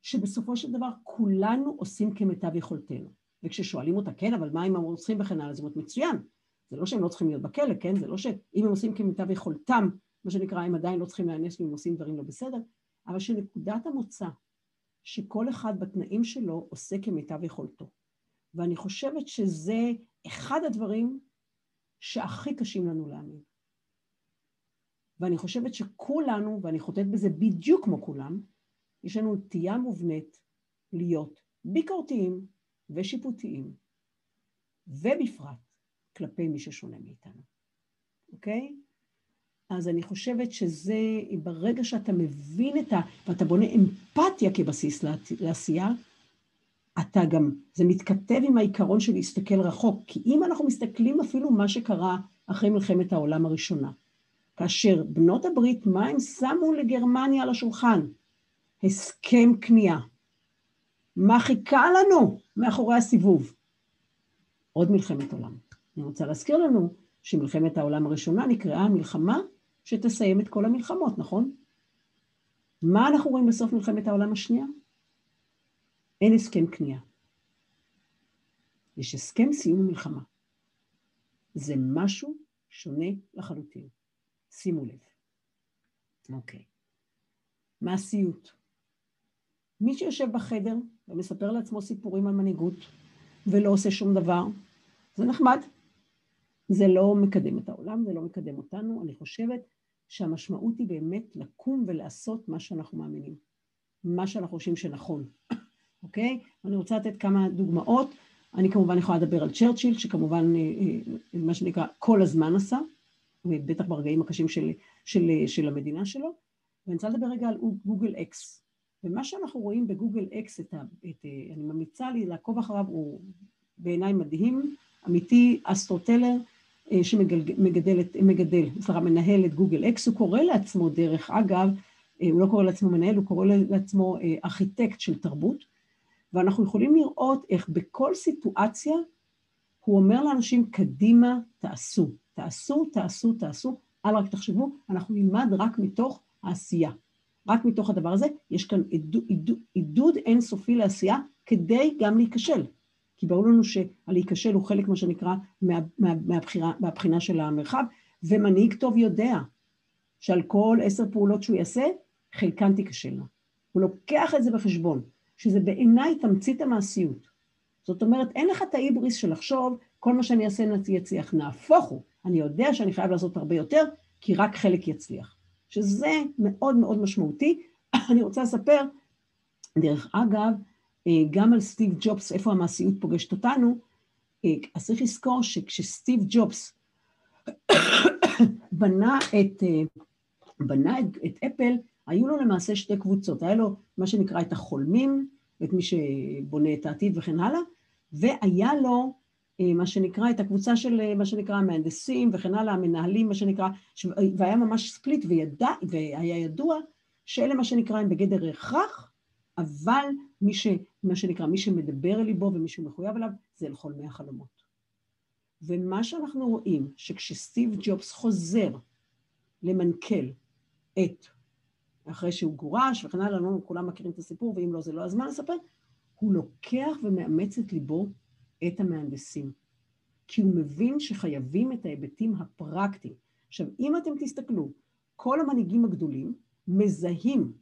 שבסופו של דבר כולנו עושים כמיטב יכולתנו. וכששואלים אותה, כן, אבל מה אם הם רוצחים וכן הלאה, זאת אומרת, מצוין. זה לא שהם לא צריכים להיות בכלא, כן? זה לא שאם הם עושים כמיטב יכולתם, מה שנקרא, הם עדיין לא צריכים להיענש ואם עושים דברים לא בסדר, אבל שנקודת המוצא, שכל אחד בתנאים שלו עושה כמיטב יכולתו. ואני חושבת שזה אחד הדברים שהכי קשים לנו להאמין. ואני חושבת שכולנו, ואני חוטאת בזה בדיוק כמו כולם, יש לנו נטייה מובנית להיות ביקורתיים ושיפוטיים, ובפרט כלפי מי ששונה מאיתנו, אוקיי? אז אני חושבת שזה, ברגע שאתה מבין את ה... ואתה בונה אמפתיה כבסיס לעשייה, אתה גם, זה מתכתב עם העיקרון של להסתכל רחוק, כי אם אנחנו מסתכלים אפילו מה שקרה אחרי מלחמת העולם הראשונה, כאשר בנות הברית, מה הם שמו לגרמניה על השולחן? הסכם כניעה. מה חיכה לנו מאחורי הסיבוב? עוד מלחמת עולם. אני רוצה להזכיר לנו שמלחמת העולם הראשונה נקראה מלחמה שתסיים את כל המלחמות, נכון? מה אנחנו רואים בסוף מלחמת העולם השנייה? אין הסכם כניעה. יש הסכם סיום המלחמה. זה משהו שונה לחלוטין. שימו לב. אוקיי. מעשיות. מי שיושב בחדר ומספר לעצמו סיפורים על מנהיגות ולא עושה שום דבר, זה נחמד. זה לא מקדם את העולם, זה לא מקדם אותנו. אני חושבת שהמשמעות היא באמת לקום ולעשות מה שאנחנו מאמינים, מה שאנחנו חושבים שנכון. אוקיי? אני רוצה לתת כמה דוגמאות. אני כמובן יכולה לדבר על צ'רצ'יל, שכמובן, אה, אה, מה שנקרא, כל הזמן עשה, ובטח ברגעים הקשים של, של, של המדינה שלו. ואני רוצה לדבר רגע על Google X. ומה שאנחנו רואים ב Google X, את את, אה, אני ממליצה לי לעקוב אחריו, הוא בעיניי מדהים, אמיתי, Astro Teller, שמגדל, מגדל, סליחה, מנהל את Google X, הוא קורא לעצמו, דרך אגב, הוא לא קורא לעצמו מנהל, הוא קורא לעצמו ארכיטקט של תרבות, ואנחנו יכולים לראות איך בכל סיטואציה הוא אומר לאנשים, קדימה, תעשו, תעשו, תעשו, תעשו, אל רק תחשבו, אנחנו נלמד רק מתוך העשייה. רק מתוך הדבר הזה, יש כאן עידוד, עידוד, אינסופי לעשייה כדי גם להיכשל. כי ברור לנו שהלהיכשל הוא חלק, מה שנקרא, מה, מה, מהבחירה, מהבחינה של המרחב, ומנהיג טוב יודע שעל כל עשר פעולות שהוא יעשה, חלקן תיכשלנה. הוא לוקח את זה בחשבון, שזה בעיניי תמצית המעשיות. זאת אומרת, אין לך את ההיבריס של לחשוב, כל מה שאני אעשה יצליח. נהפוך הוא, אני יודע שאני חייב לעשות הרבה יותר, כי רק חלק יצליח. שזה מאוד מאוד משמעותי. אני רוצה לספר, דרך אגב, אה, גם על סטיב ג'ובס, איפה המעשיות פוגשת אותנו, אה, אז צריך לזכור שכשסטיב ג'ובס בנה את, אה, בנה את, את אפל, היו לו למעשה שתי קבוצות, היה לו מה שנקרא את החולמים, את מי שבונה את העתיד וכן הלאה, והיה לו מה שנקרא את הקבוצה של מה שנקרא המהנדסים וכן הלאה, המנהלים, מה שנקרא, והיה ממש ספליט וידע, והיה ידוע שאלה מה שנקרא הם בגדר הכרח, אבל מי ש... מה שנקרא, מי שמדבר אל ליבו ומי שמחויב אליו, זה אל חולמי החלומות. ומה שאנחנו רואים, שכשסטיב ג'ובס חוזר למנכ"ל את, אחרי שהוא גורש וכן הלאה, לא כולם מכירים את הסיפור, ואם לא זה לא הזמן לספר, הוא לוקח ומאמץ את ליבו את המהנדסים. כי הוא מבין שחייבים את ההיבטים הפרקטיים. עכשיו, אם אתם תסתכלו, כל המנהיגים הגדולים מזהים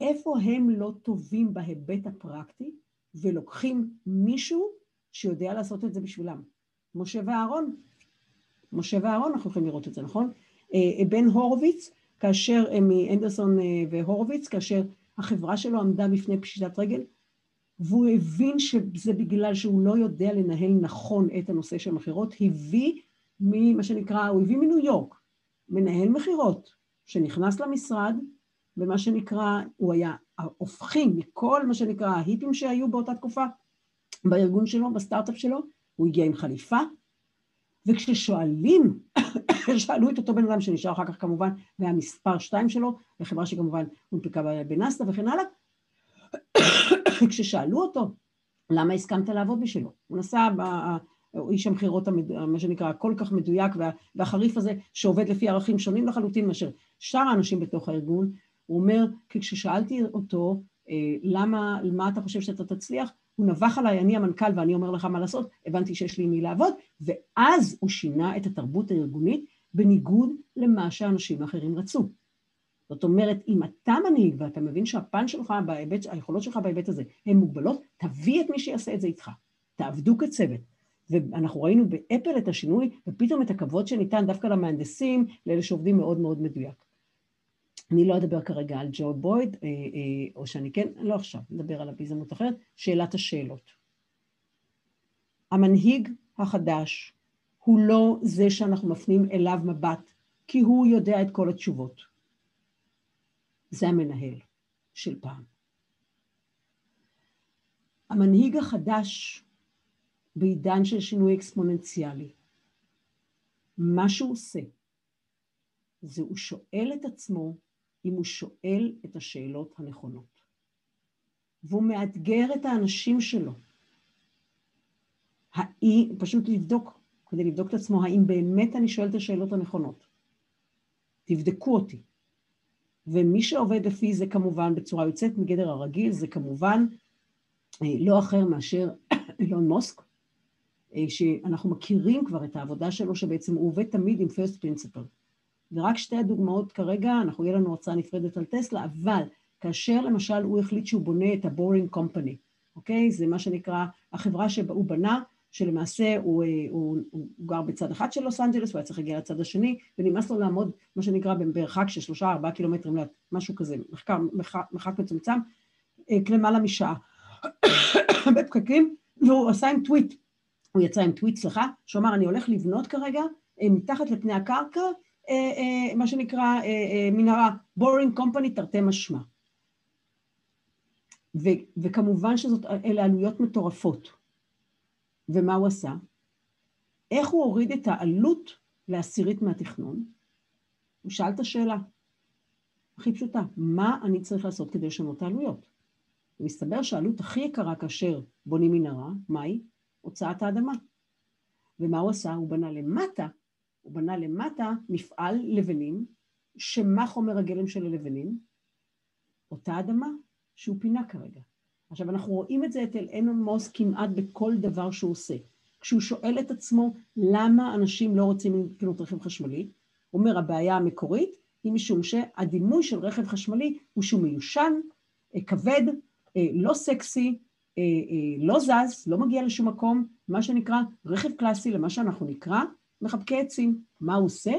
איפה הם לא טובים בהיבט הפרקטי, ולוקחים מישהו שיודע לעשות את זה בשבילם. משה ואהרון. משה ואהרון, אנחנו יכולים לראות את זה, נכון? אה, בן הורוביץ, כאשר, אה, מאנדרסון אה, והורוביץ, כאשר החברה שלו עמדה בפני פשיטת רגל, והוא הבין שזה בגלל שהוא לא יודע לנהל נכון את הנושא של מכירות, הביא ממה שנקרא, הוא הביא מניו יורק, מנהל מכירות, שנכנס למשרד, במה שנקרא, הוא היה הופכים מכל מה שנקרא ההיפים שהיו באותה תקופה בארגון שלו, בסטארט-אפ שלו, הוא הגיע עם חליפה, וכששואלים, שאלו את אותו בן אדם שנשאר אחר כך כמובן, והיה מספר שתיים שלו, לחברה שכמובן הונפקה בנסטה וכן הלאה, כששאלו אותו, למה הסכמת לעבוד בשבילו? הוא נסע, איש המכירות, מה שנקרא, הכל כך מדויק והחריף הזה, שעובד לפי ערכים שונים לחלוטין מאשר שאר האנשים בתוך הארגון, הוא אומר, כי כששאלתי אותו, אה, למה, מה אתה חושב שאתה תצליח? הוא נבח עליי, אני המנכ"ל ואני אומר לך מה לעשות, הבנתי שיש לי מי לעבוד, ואז הוא שינה את התרבות הארגונית בניגוד למה שאנשים אחרים רצו. זאת אומרת, אם אתה מנהיג ואתה מבין שהפן שלך בהיבט, היכולות שלך בהיבט הזה הן מוגבלות, תביא את מי שיעשה את זה איתך. תעבדו כצוות. ואנחנו ראינו באפל את השינוי, ופתאום את הכבוד שניתן דווקא למהנדסים, לאלה שעובדים מאוד מאוד מדויק. אני לא אדבר כרגע על ג'ו בויד, אה, אה, או שאני כן, לא עכשיו, נדבר עליו בהזדמנות אחרת, שאלת השאלות. המנהיג החדש הוא לא זה שאנחנו מפנים אליו מבט, כי הוא יודע את כל התשובות. זה המנהל של פעם. המנהיג החדש בעידן של שינוי אקספוננציאלי, מה שהוא עושה, זה הוא שואל את עצמו אם הוא שואל את השאלות הנכונות. והוא מאתגר את האנשים שלו. האם, פשוט לבדוק, כדי לבדוק את עצמו, האם באמת אני שואל את השאלות הנכונות. תבדקו אותי. ומי שעובד לפי זה כמובן בצורה יוצאת מגדר הרגיל, זה כמובן אה, לא אחר מאשר אילון מוסק, אה, שאנחנו מכירים כבר את העבודה שלו, שבעצם הוא עובד תמיד עם first principle. ורק שתי הדוגמאות כרגע, אנחנו, יהיה לנו הרצאה נפרדת על טסלה, אבל כאשר למשל הוא החליט שהוא בונה את הבורינג קומפני, אוקיי? זה מה שנקרא החברה שהוא בנה, שלמעשה הוא, הוא, הוא, הוא גר בצד אחד של לוס אנג'לס, הוא היה צריך להגיע לצד השני, ונמאס לו לעמוד, מה שנקרא, במרחק של שלושה, ארבעה קילומטרים, משהו כזה, מחקר, מרחק מצומצם, אה, למעלה משעה. בפקקים, והוא עשה עם טוויט, הוא יצא עם טוויט, סליחה, שהוא אמר, אני הולך לבנות כרגע, אה, מתחת לפני הקרקע, אה, אה, מה שנקרא אה, מנהרה, Boring Company תרתי משמע. וכמובן שזאת, אלה עלויות מטורפות. ומה הוא עשה? איך הוא הוריד את העלות לעשירית מהתכנון? הוא שאל את השאלה הכי פשוטה, מה אני צריך לעשות כדי לשנות את העלויות? ומסתבר שהעלות הכי יקרה כאשר בונים מנהרה, מהי? הוצאת האדמה. ומה הוא עשה? הוא בנה למטה הוא בנה למטה מפעל לבנים, שמה חומר הגלם של הלבנים? אותה אדמה שהוא פינה כרגע. עכשיו אנחנו רואים את זה אצל אנון מוס כמעט בכל דבר שהוא עושה. כשהוא שואל את עצמו למה אנשים לא רוצים לקנות רכב חשמלי, הוא אומר הבעיה המקורית היא משום שהדימוי של רכב חשמלי הוא שהוא מיושן, אה, כבד, אה, לא סקסי, אה, לא זז, לא מגיע לשום מקום, מה שנקרא רכב קלאסי למה שאנחנו נקרא מחבקי עצים. מה הוא עושה?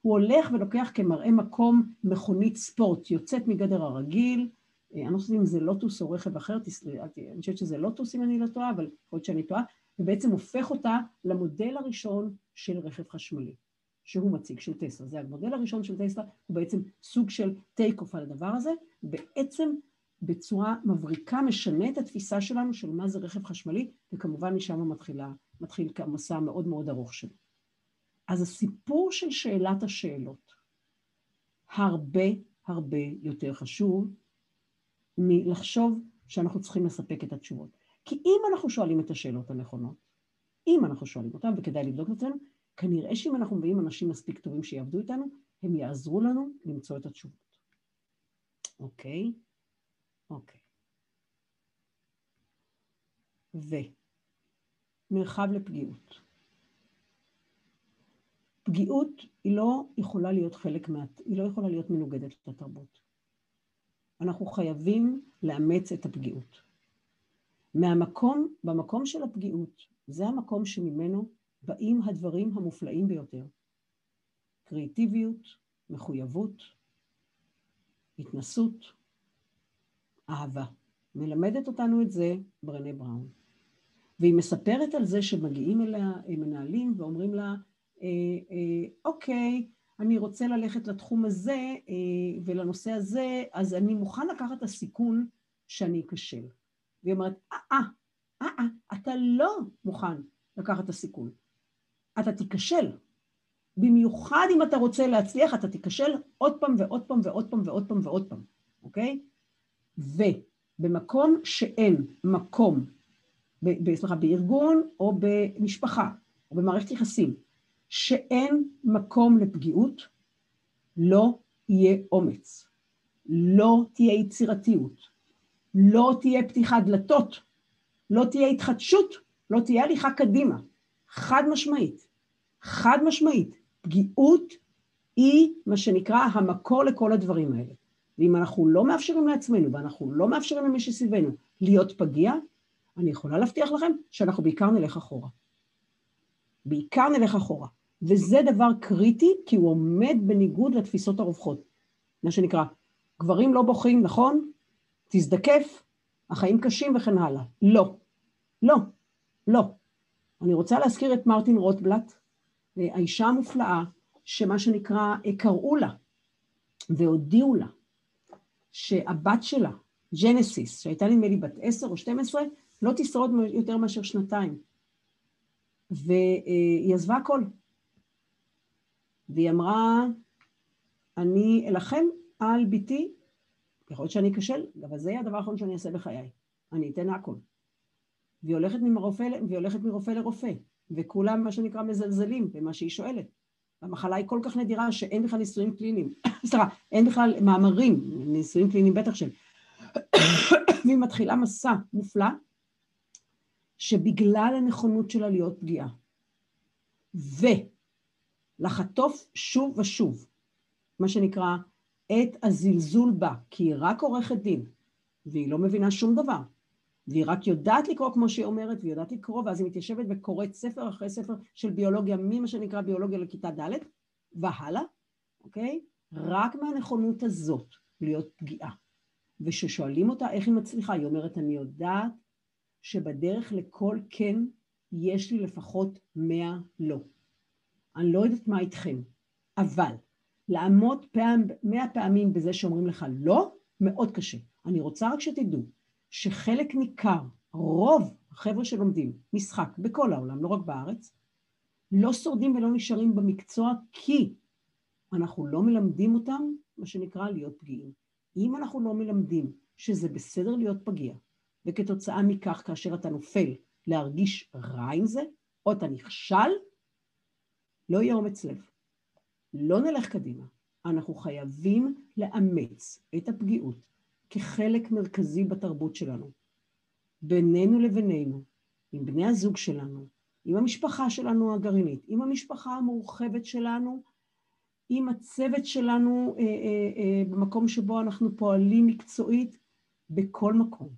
הוא הולך ולוקח כמראה מקום מכונית ספורט, יוצאת מגדר הרגיל, אני לא חושבת אם זה לוטוס או רכב אחר, אני חושבת שזה לוטוס אם אני לא טועה, אבל יכול להיות שאני טועה, ובעצם הופך אותה למודל הראשון של רכב חשמלי, שהוא מציג, של טסלה. זה המודל הראשון של טסלה, הוא בעצם סוג של טייק אוף על הדבר הזה, בעצם בצורה מבריקה משנה את התפיסה שלנו של מה זה רכב חשמלי, וכמובן משם מתחיל מסע מאוד מאוד ארוך שלו. אז הסיפור של שאלת השאלות הרבה הרבה יותר חשוב מלחשוב שאנחנו צריכים לספק את התשובות. כי אם אנחנו שואלים את השאלות הנכונות, אם אנחנו שואלים אותן, וכדאי לבדוק את עצמנו, כנראה שאם אנחנו מביאים אנשים מספיק טובים שיעבדו איתנו, הם יעזרו לנו למצוא את התשובות. אוקיי? אוקיי. ומרחב לפגיעות. פגיעות היא לא יכולה להיות חלק מה... היא לא יכולה להיות מנוגדת לתרבות. אנחנו חייבים לאמץ את הפגיעות. מהמקום, במקום של הפגיעות, זה המקום שממנו באים הדברים המופלאים ביותר. קריאטיביות, מחויבות, התנסות, אהבה. מלמדת אותנו את זה ברנה בראון. והיא מספרת על זה שמגיעים אליה מנהלים ואומרים לה, אה, אה, אוקיי, אני רוצה ללכת לתחום הזה אה, ולנושא הזה, אז אני מוכן לקחת את הסיכון שאני אכשל. והיא אומרת, אה, אה, אה, אה, אתה לא מוכן לקחת את הסיכון. אתה תיכשל. במיוחד אם אתה רוצה להצליח, אתה תיכשל עוד פעם ועוד פעם ועוד פעם ועוד פעם ועוד פעם, אוקיי? ובמקום שאין מקום, סליחה, בארגון או במשפחה או במערכת יחסים, שאין מקום לפגיעות, לא יהיה אומץ, לא תהיה יצירתיות, לא תהיה פתיחת דלתות, לא תהיה התחדשות, לא תהיה הליכה קדימה. חד משמעית, חד משמעית, פגיעות היא מה שנקרא המקור לכל הדברים האלה. ואם אנחנו לא מאפשרים לעצמנו ואנחנו לא מאפשרים למי שסביבנו להיות פגיע, אני יכולה להבטיח לכם שאנחנו בעיקר נלך אחורה. בעיקר נלך אחורה. וזה דבר קריטי, כי הוא עומד בניגוד לתפיסות הרווחות. מה שנקרא, גברים לא בוכים, נכון? תזדקף, החיים קשים וכן הלאה. לא, לא, לא. אני רוצה להזכיר את מרטין רוטבלט, האישה המופלאה, שמה שנקרא, קראו לה והודיעו לה שהבת שלה, ג'נסיס, שהייתה נדמה לי בת עשר או שתים עשרה, לא תשרוד יותר מאשר שנתיים. והיא עזבה הכל. והיא אמרה, אני אלחם על ביתי, יכול להיות שאני אכשל, אבל זה יהיה הדבר האחרון שאני אעשה בחיי, אני אתן הכל. והיא הולכת מרופא, והיא הולכת מרופא לרופא, וכולם מה שנקרא מזלזלים במה שהיא שואלת. המחלה היא כל כך נדירה שאין בכלל ניסויים קליניים, סליחה, אין בכלל מאמרים, ניסויים קליניים בטח של... והיא מתחילה מסע מופלא, שבגלל הנכונות שלה להיות פגיעה, ו... לחטוף שוב ושוב, מה שנקרא, את הזלזול בה, כי היא רק עורכת דין, והיא לא מבינה שום דבר, והיא רק יודעת לקרוא כמו שהיא אומרת, והיא יודעת לקרוא, ואז היא מתיישבת וקוראת ספר אחרי ספר של ביולוגיה, ממה שנקרא ביולוגיה לכיתה ד' והלאה, אוקיי? רק מהנכונות הזאת להיות פגיעה. וכששואלים אותה איך היא מצליחה, היא אומרת, אני יודעת שבדרך לכל כן יש לי לפחות מאה לא. אני לא יודעת מה איתכם, אבל לעמוד פעם, מאה פעמים בזה שאומרים לך לא, מאוד קשה. אני רוצה רק שתדעו שחלק ניכר, רוב החבר'ה שלומדים משחק בכל העולם, לא רק בארץ, לא שורדים ולא נשארים במקצוע כי אנחנו לא מלמדים אותם, מה שנקרא, להיות פגיעים. אם אנחנו לא מלמדים שזה בסדר להיות פגיע, וכתוצאה מכך, כאשר אתה נופל, להרגיש רע עם זה, או אתה נכשל, לא יהיה אומץ לב. לא נלך קדימה. אנחנו חייבים לאמץ את הפגיעות כחלק מרכזי בתרבות שלנו. בינינו לבינינו, עם בני הזוג שלנו, עם המשפחה שלנו הגרעינית, עם המשפחה המורחבת שלנו, עם הצוות שלנו אה, אה, אה, במקום שבו אנחנו פועלים מקצועית, בכל מקום.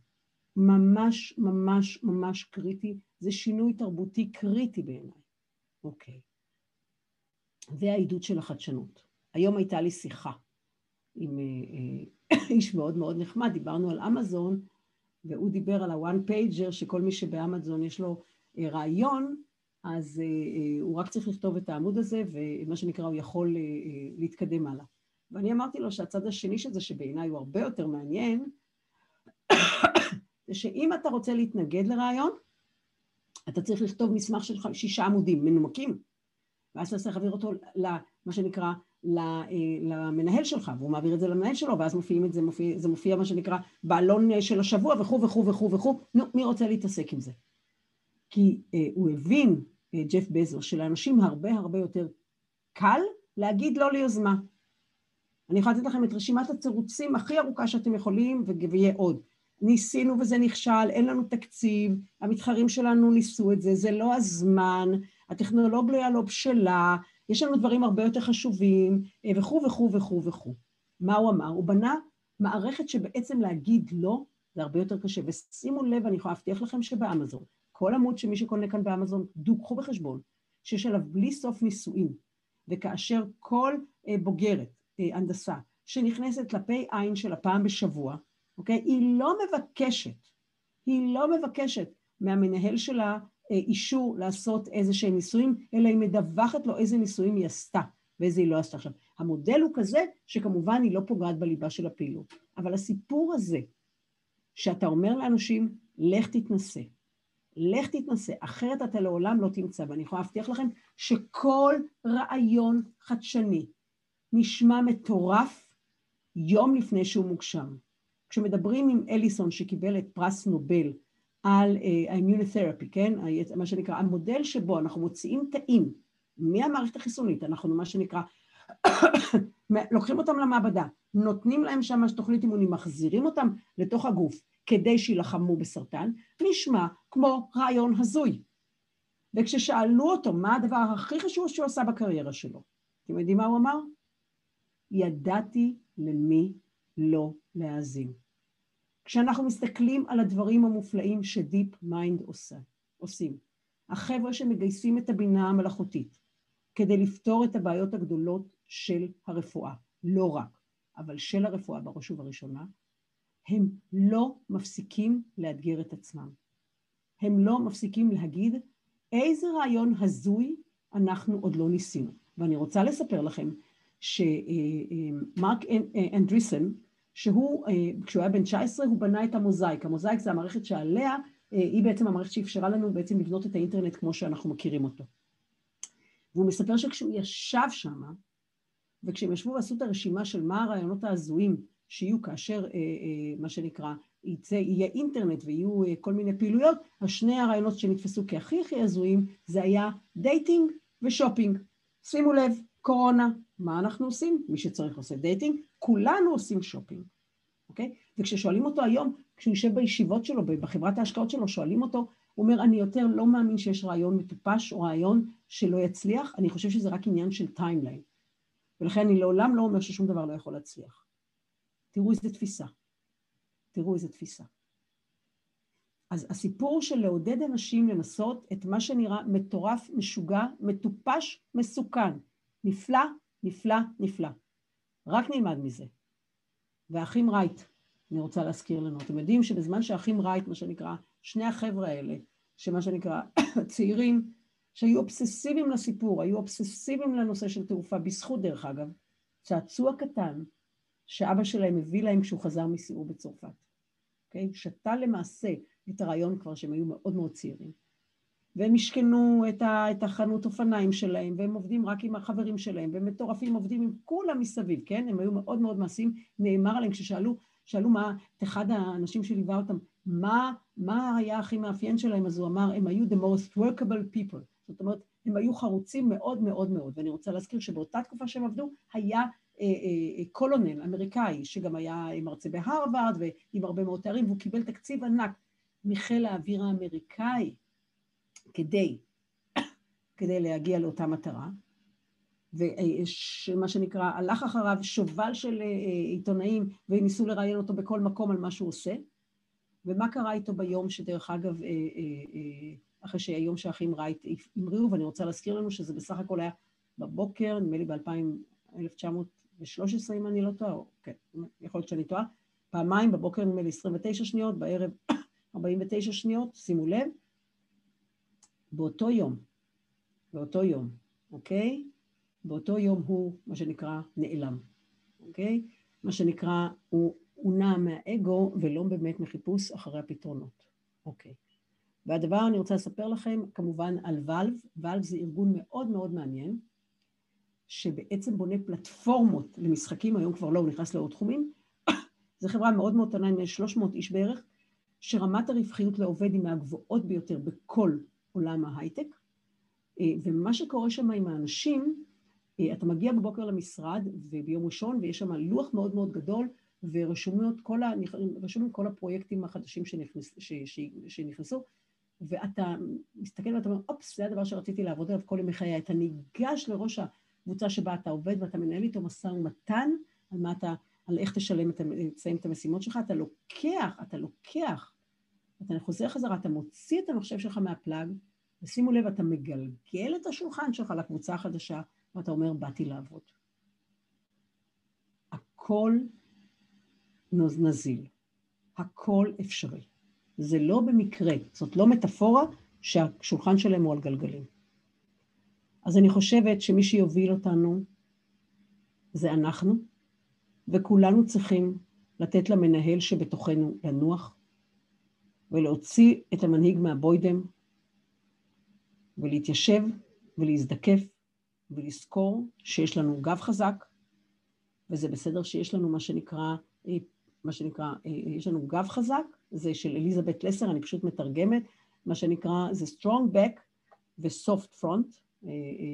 ממש ממש ממש קריטי, זה שינוי תרבותי קריטי בעיניי. אוקיי. והעידוד של החדשנות. היום הייתה לי שיחה עם אה, אה, איש מאוד מאוד נחמד, דיברנו על אמזון, והוא דיבר על ה-one pager, שכל מי שבאמזון יש לו אה, רעיון, אז הוא רק צריך לכתוב את העמוד הזה, ומה שנקרא, הוא יכול להתקדם הלאה. ואני אמרתי לו שהצד השני של זה, שבעיניי הוא הרבה יותר מעניין, זה שאם אתה רוצה להתנגד לרעיון, אתה צריך לכתוב מסמך של שישה עמודים מנומקים, ואז אתה צריך להעביר אותו למה שנקרא אה, למנהל שלך, והוא מעביר את זה למנהל שלו, ואז מופיעים את זה, מופיע, זה מופיע מה שנקרא בעלון אה, של השבוע וכו' וכו' וכו' וכו', נו, מי רוצה להתעסק עם זה? כי אה, הוא הבין, אה, ג'ף בזו, שלאנשים הרבה הרבה יותר קל להגיד לא ליוזמה. אני יכולה לתת לכם את רשימת התירוצים הכי ארוכה שאתם יכולים, ויהיה עוד. ניסינו וזה נכשל, אין לנו תקציב, המתחרים שלנו ניסו את זה, זה לא הזמן, הטכנולוגיה לא בשלה, יש לנו דברים הרבה יותר חשובים, אה, וכו' וכו' וכו' וכו'. מה הוא אמר? הוא בנה מערכת שבעצם להגיד לא, זה הרבה יותר קשה. ושימו לב, אני יכולה להבטיח לכם שבאמזון, כל עמוד שמי שקונה כאן באמזון, קחו בחשבון, שיש עליו בלי סוף ניסויים, וכאשר כל אה, בוגרת אה, הנדסה שנכנסת לפי עין שלה פעם בשבוע, אוקיי? היא לא מבקשת, היא לא מבקשת מהמנהל שלה אישור לעשות איזה שהם ניסויים, אלא היא מדווחת לו איזה ניסויים היא עשתה ואיזה היא לא עשתה. עכשיו, המודל הוא כזה שכמובן היא לא פוגעת בליבה של הפעילות, אבל הסיפור הזה, שאתה אומר לאנשים, לך תתנסה, לך תתנסה, אחרת אתה לעולם לא תמצא, ואני יכולה להבטיח לכם שכל רעיון חדשני נשמע מטורף יום לפני שהוא מוגשם. כשמדברים עם אליסון שקיבל את פרס נובל על האימיונותרפי, כן? מה שנקרא, המודל שבו אנחנו מוציאים תאים מהמערכת החיסונית, אנחנו מה שנקרא, לוקחים אותם למעבדה, נותנים להם שם תוכנית אימונים, מחזירים אותם לתוך הגוף כדי שיילחמו בסרטן, נשמע כמו רעיון הזוי. וכששאלו אותו מה הדבר הכי חשוב שהוא עשה בקריירה שלו, אתם יודעים מה הוא אמר? ידעתי למי לא להאזין. כשאנחנו מסתכלים על הדברים המופלאים ש DeepMind עושה, עושים, החבר'ה שמגייסים את הבינה המלאכותית כדי לפתור את הבעיות הגדולות של הרפואה, לא רק, אבל של הרפואה בראש ובראשונה, הם לא מפסיקים לאתגר את עצמם. הם לא מפסיקים להגיד איזה רעיון הזוי אנחנו עוד לא ניסינו. ואני רוצה לספר לכם שמרק אנדריסן, שהוא, אה, כשהוא היה בן 19 הוא בנה את המוזאיק. המוזאיק זה המערכת שעליה, אה, היא בעצם המערכת שאפשרה לנו בעצם לבנות את האינטרנט כמו שאנחנו מכירים אותו. והוא מספר שכשהוא ישב שם, וכשהם ישבו ועשו את הרשימה של מה הרעיונות ההזויים שיהיו כאשר, אה, מה שנקרא, יצא, יהיה אינטרנט ויהיו כל מיני פעילויות, השני הרעיונות שנתפסו כהכי הכי הזויים זה היה dating ו shopping. שימו לב, קורונה, מה אנחנו עושים? מי שצריך עושה dating, כולנו עושים שופינג, אוקיי? וכששואלים אותו היום, כשהוא יושב בישיבות שלו, בחברת ההשקעות שלו, שואלים אותו, הוא אומר, אני יותר לא מאמין שיש רעיון מטופש או רעיון שלא יצליח, אני חושב שזה רק עניין של timeline. ולכן אני לעולם לא אומר ששום דבר לא יכול להצליח. תראו איזה תפיסה. תראו איזה תפיסה. אז הסיפור של לעודד אנשים לנסות את מה שנראה מטורף, משוגע, מטופש, מסוכן, נפלא, נפלא, נפלא. רק נלמד מזה. והאחים רייט, אני רוצה להזכיר לנו, אתם יודעים שבזמן שהאחים רייט, מה שנקרא, שני החבר'ה האלה, שמה שנקרא צעירים, שהיו אובססיביים לסיפור, היו אובססיביים לנושא של תעופה, בזכות דרך אגב, צעצוע קטן שאבא שלהם הביא להם כשהוא חזר מסיור בצרפת. אוקיי? Okay? שתה למעשה את הרעיון כבר שהם היו מאוד מאוד צעירים. והם משכנו את, ה, את החנות אופניים שלהם, והם עובדים רק עם החברים שלהם, והם מטורפים, עובדים עם כולם מסביב, כן? הם היו מאוד מאוד מעשיים. נאמר עליהם כששאלו, שאלו מה, את אחד האנשים שליווה אותם, מה, מה היה הכי מאפיין שלהם, אז הוא אמר, הם היו the most workable people. זאת אומרת, הם היו חרוצים מאוד מאוד מאוד, ואני רוצה להזכיר שבאותה תקופה שהם עבדו, היה אה, אה, אה, קולונל אמריקאי, שגם היה מרצה בהרווארד ועם הרבה מאוד תארים, והוא קיבל תקציב ענק מחיל האוויר האמריקאי כדי, כדי להגיע לאותה מטרה, ומה שנקרא, הלך אחריו שובל של אה, עיתונאים וניסו לראיין אותו בכל מקום על מה שהוא עושה, ומה קרה איתו ביום שדרך אגב, אה, אה, אחרי שהיום שהאחים רייט המריאו, ואני רוצה להזכיר לנו שזה בסך הכל היה בבוקר, נדמה לי ב-1913 אם אני לא טועה, או כן, יכול להיות שאני טועה, פעמיים בבוקר נדמה לי 29 שניות, בערב 49 שניות, שימו לב, באותו יום, באותו יום, אוקיי? באותו יום הוא, מה שנקרא, נעלם, אוקיי? מה שנקרא, הוא, הוא נע מהאגו ולא באמת מחיפוש אחרי הפתרונות, אוקיי. והדבר, אני רוצה לספר לכם כמובן על ואלב, ואלב זה ארגון מאוד מאוד מעניין, שבעצם בונה פלטפורמות למשחקים, היום כבר לא, הוא נכנס לעוד תחומים, זו חברה מאוד מאוד קטנה, עם 300 איש בערך, שרמת הרווחיות לעובד היא מהגבוהות ביותר בכל עולם ההייטק, אה, ומה שקורה שם עם האנשים, אה, אתה מגיע בבוקר למשרד וביום ראשון ויש שם לוח מאוד מאוד גדול ורשומים כל. כל הפרויקטים החדשים שנכנס, ש... ש... שנכנסו ואתה מסתכל ואתה אומר, אופס, זה הדבר שרציתי לעבוד עליו כל ימי חיי. אתה ניגש לראש הקבוצה שבה אתה עובד ואתה מנהל איתו משא ומתן על מה אתה, על איך תשלם, תסיים את המשימות שלך, אתה לוקח, אתה לוקח, אתה חוזר חזרה, אתה מוציא את המחשב שלך מהפלאג, ושימו לב, אתה מגלגל את השולחן שלך לקבוצה החדשה, ואתה אומר, באתי לעבוד. הכל נזיל, הכל אפשרי. זה לא במקרה, זאת לא מטאפורה שהשולחן שלהם הוא על גלגלים. אז אני חושבת שמי שיוביל אותנו זה אנחנו, וכולנו צריכים לתת למנהל שבתוכנו לנוח ולהוציא את המנהיג מהבוידם ולהתיישב ולהזדקף ולזכור שיש לנו גב חזק, וזה בסדר שיש לנו מה שנקרא, אה, מה שנקרא, אה, יש לנו גב חזק, זה של אליזבת לסר, אני פשוט מתרגמת, מה שנקרא, זה strong back ו-soft front, אה,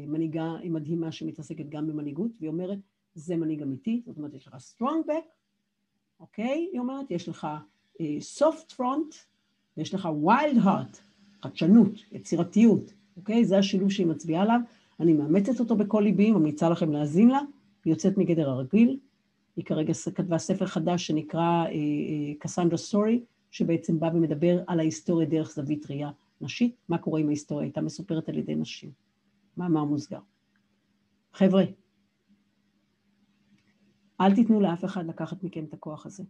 מנהיגה מדהימה שמתעסקת גם במנהיגות, והיא אומרת, זה מנהיג אמיתי, זאת אומרת, יש לך strong back, אוקיי? היא אומרת, יש לך soft front, ויש לך wild heart, חדשנות, יצירתיות, אוקיי? זה השילוב שהיא מצביעה עליו. אני מאמצת אותו בכל ליבי, ממליצה לכם להאזין לה, היא יוצאת מגדר הרגיל. היא כרגע כתבה ספר חדש שנקרא קסנדרה uh, סטורי, שבעצם בא ומדבר על ההיסטוריה דרך זווית ראייה נשית, מה קורה עם ההיסטוריה, הייתה מסופרת על ידי נשים. מאמר מוסגר. חבר'ה, אל תיתנו לאף אחד לקחת מכם את הכוח הזה.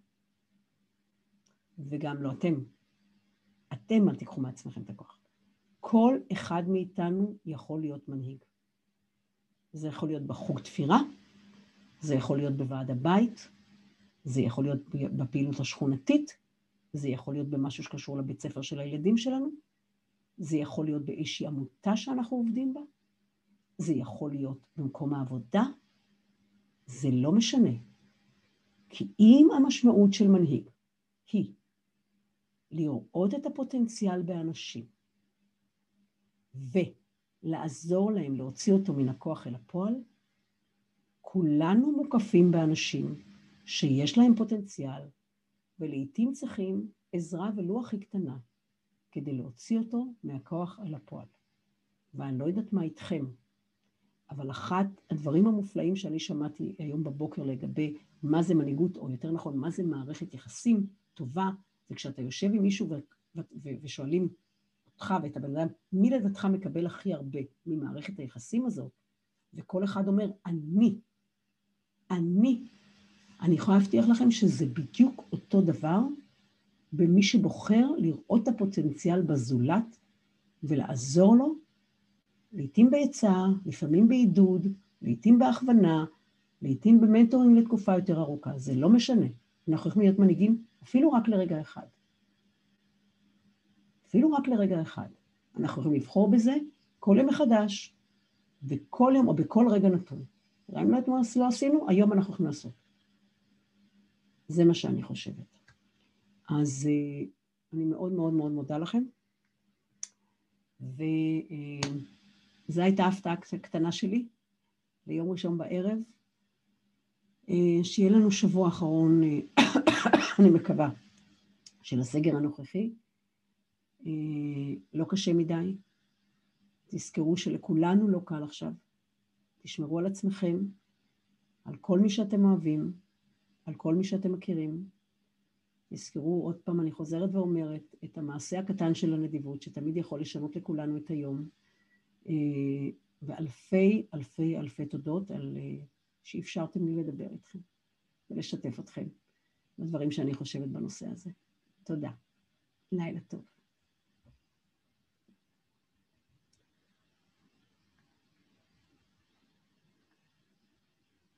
וגם לא אתם. אתם אל תיקחו מעצמכם את הכוח. כל אחד מאיתנו יכול להיות מנהיג. זה יכול להיות בחוג תפירה, זה יכול להיות בוועד הבית, זה יכול להיות בפעילות השכונתית, זה יכול להיות במשהו שקשור לבית ספר של הילדים שלנו, זה יכול להיות באיזושהי עמותה שאנחנו עובדים בה, זה יכול להיות במקום העבודה, זה לא משנה. כי אם המשמעות של מנהיג היא לראות את הפוטנציאל באנשים ו... לעזור להם להוציא אותו מן הכוח אל הפועל, כולנו מוקפים באנשים שיש להם פוטנציאל, ולעיתים צריכים עזרה ולו הכי קטנה כדי להוציא אותו מהכוח אל הפועל. ואני לא יודעת מה איתכם, אבל אחד הדברים המופלאים שאני שמעתי היום בבוקר לגבי מה זה מנהיגות, או יותר נכון, מה זה מערכת יחסים טובה, זה כשאתה יושב עם מישהו ושואלים אותך ואת הבן אדם, מי לדעתך מקבל הכי הרבה ממערכת היחסים הזאת? וכל אחד אומר, אני, אני. אני יכולה להבטיח לכם שזה בדיוק אותו דבר במי שבוחר לראות את הפוטנציאל בזולת ולעזור לו, לעתים בעצה, לפעמים בעידוד, לעתים בהכוונה, לעתים במנטורים לתקופה יותר ארוכה, זה לא משנה. אנחנו יכולים להיות מנהיגים אפילו רק לרגע אחד. אפילו רק לרגע אחד. אנחנו יכולים לבחור בזה כל יום מחדש, בכל יום או בכל רגע נתון. גם אם לא עשינו, היום אנחנו יכולים לעשות. זה מה שאני חושבת. אז אה, אני מאוד מאוד מאוד מודה לכם, ואני זו הייתה ההפתעה הקטנה שלי ליום ראשון בערב. אה, שיהיה לנו שבוע אחרון, אה, אני מקווה, של הסגר הנוכחי. אה, לא קשה מדי. תזכרו שלכולנו לא קל עכשיו. תשמרו על עצמכם, על כל מי שאתם אוהבים, על כל מי שאתם מכירים. תזכרו, עוד פעם, אני חוזרת ואומרת, את המעשה הקטן של הנדיבות, שתמיד יכול לשנות לכולנו את היום. ואלפי אלפי אלפי תודות על שאפשרתם לי לדבר איתכם ולשתף אתכם בדברים שאני חושבת בנושא הזה. תודה. לילה טוב.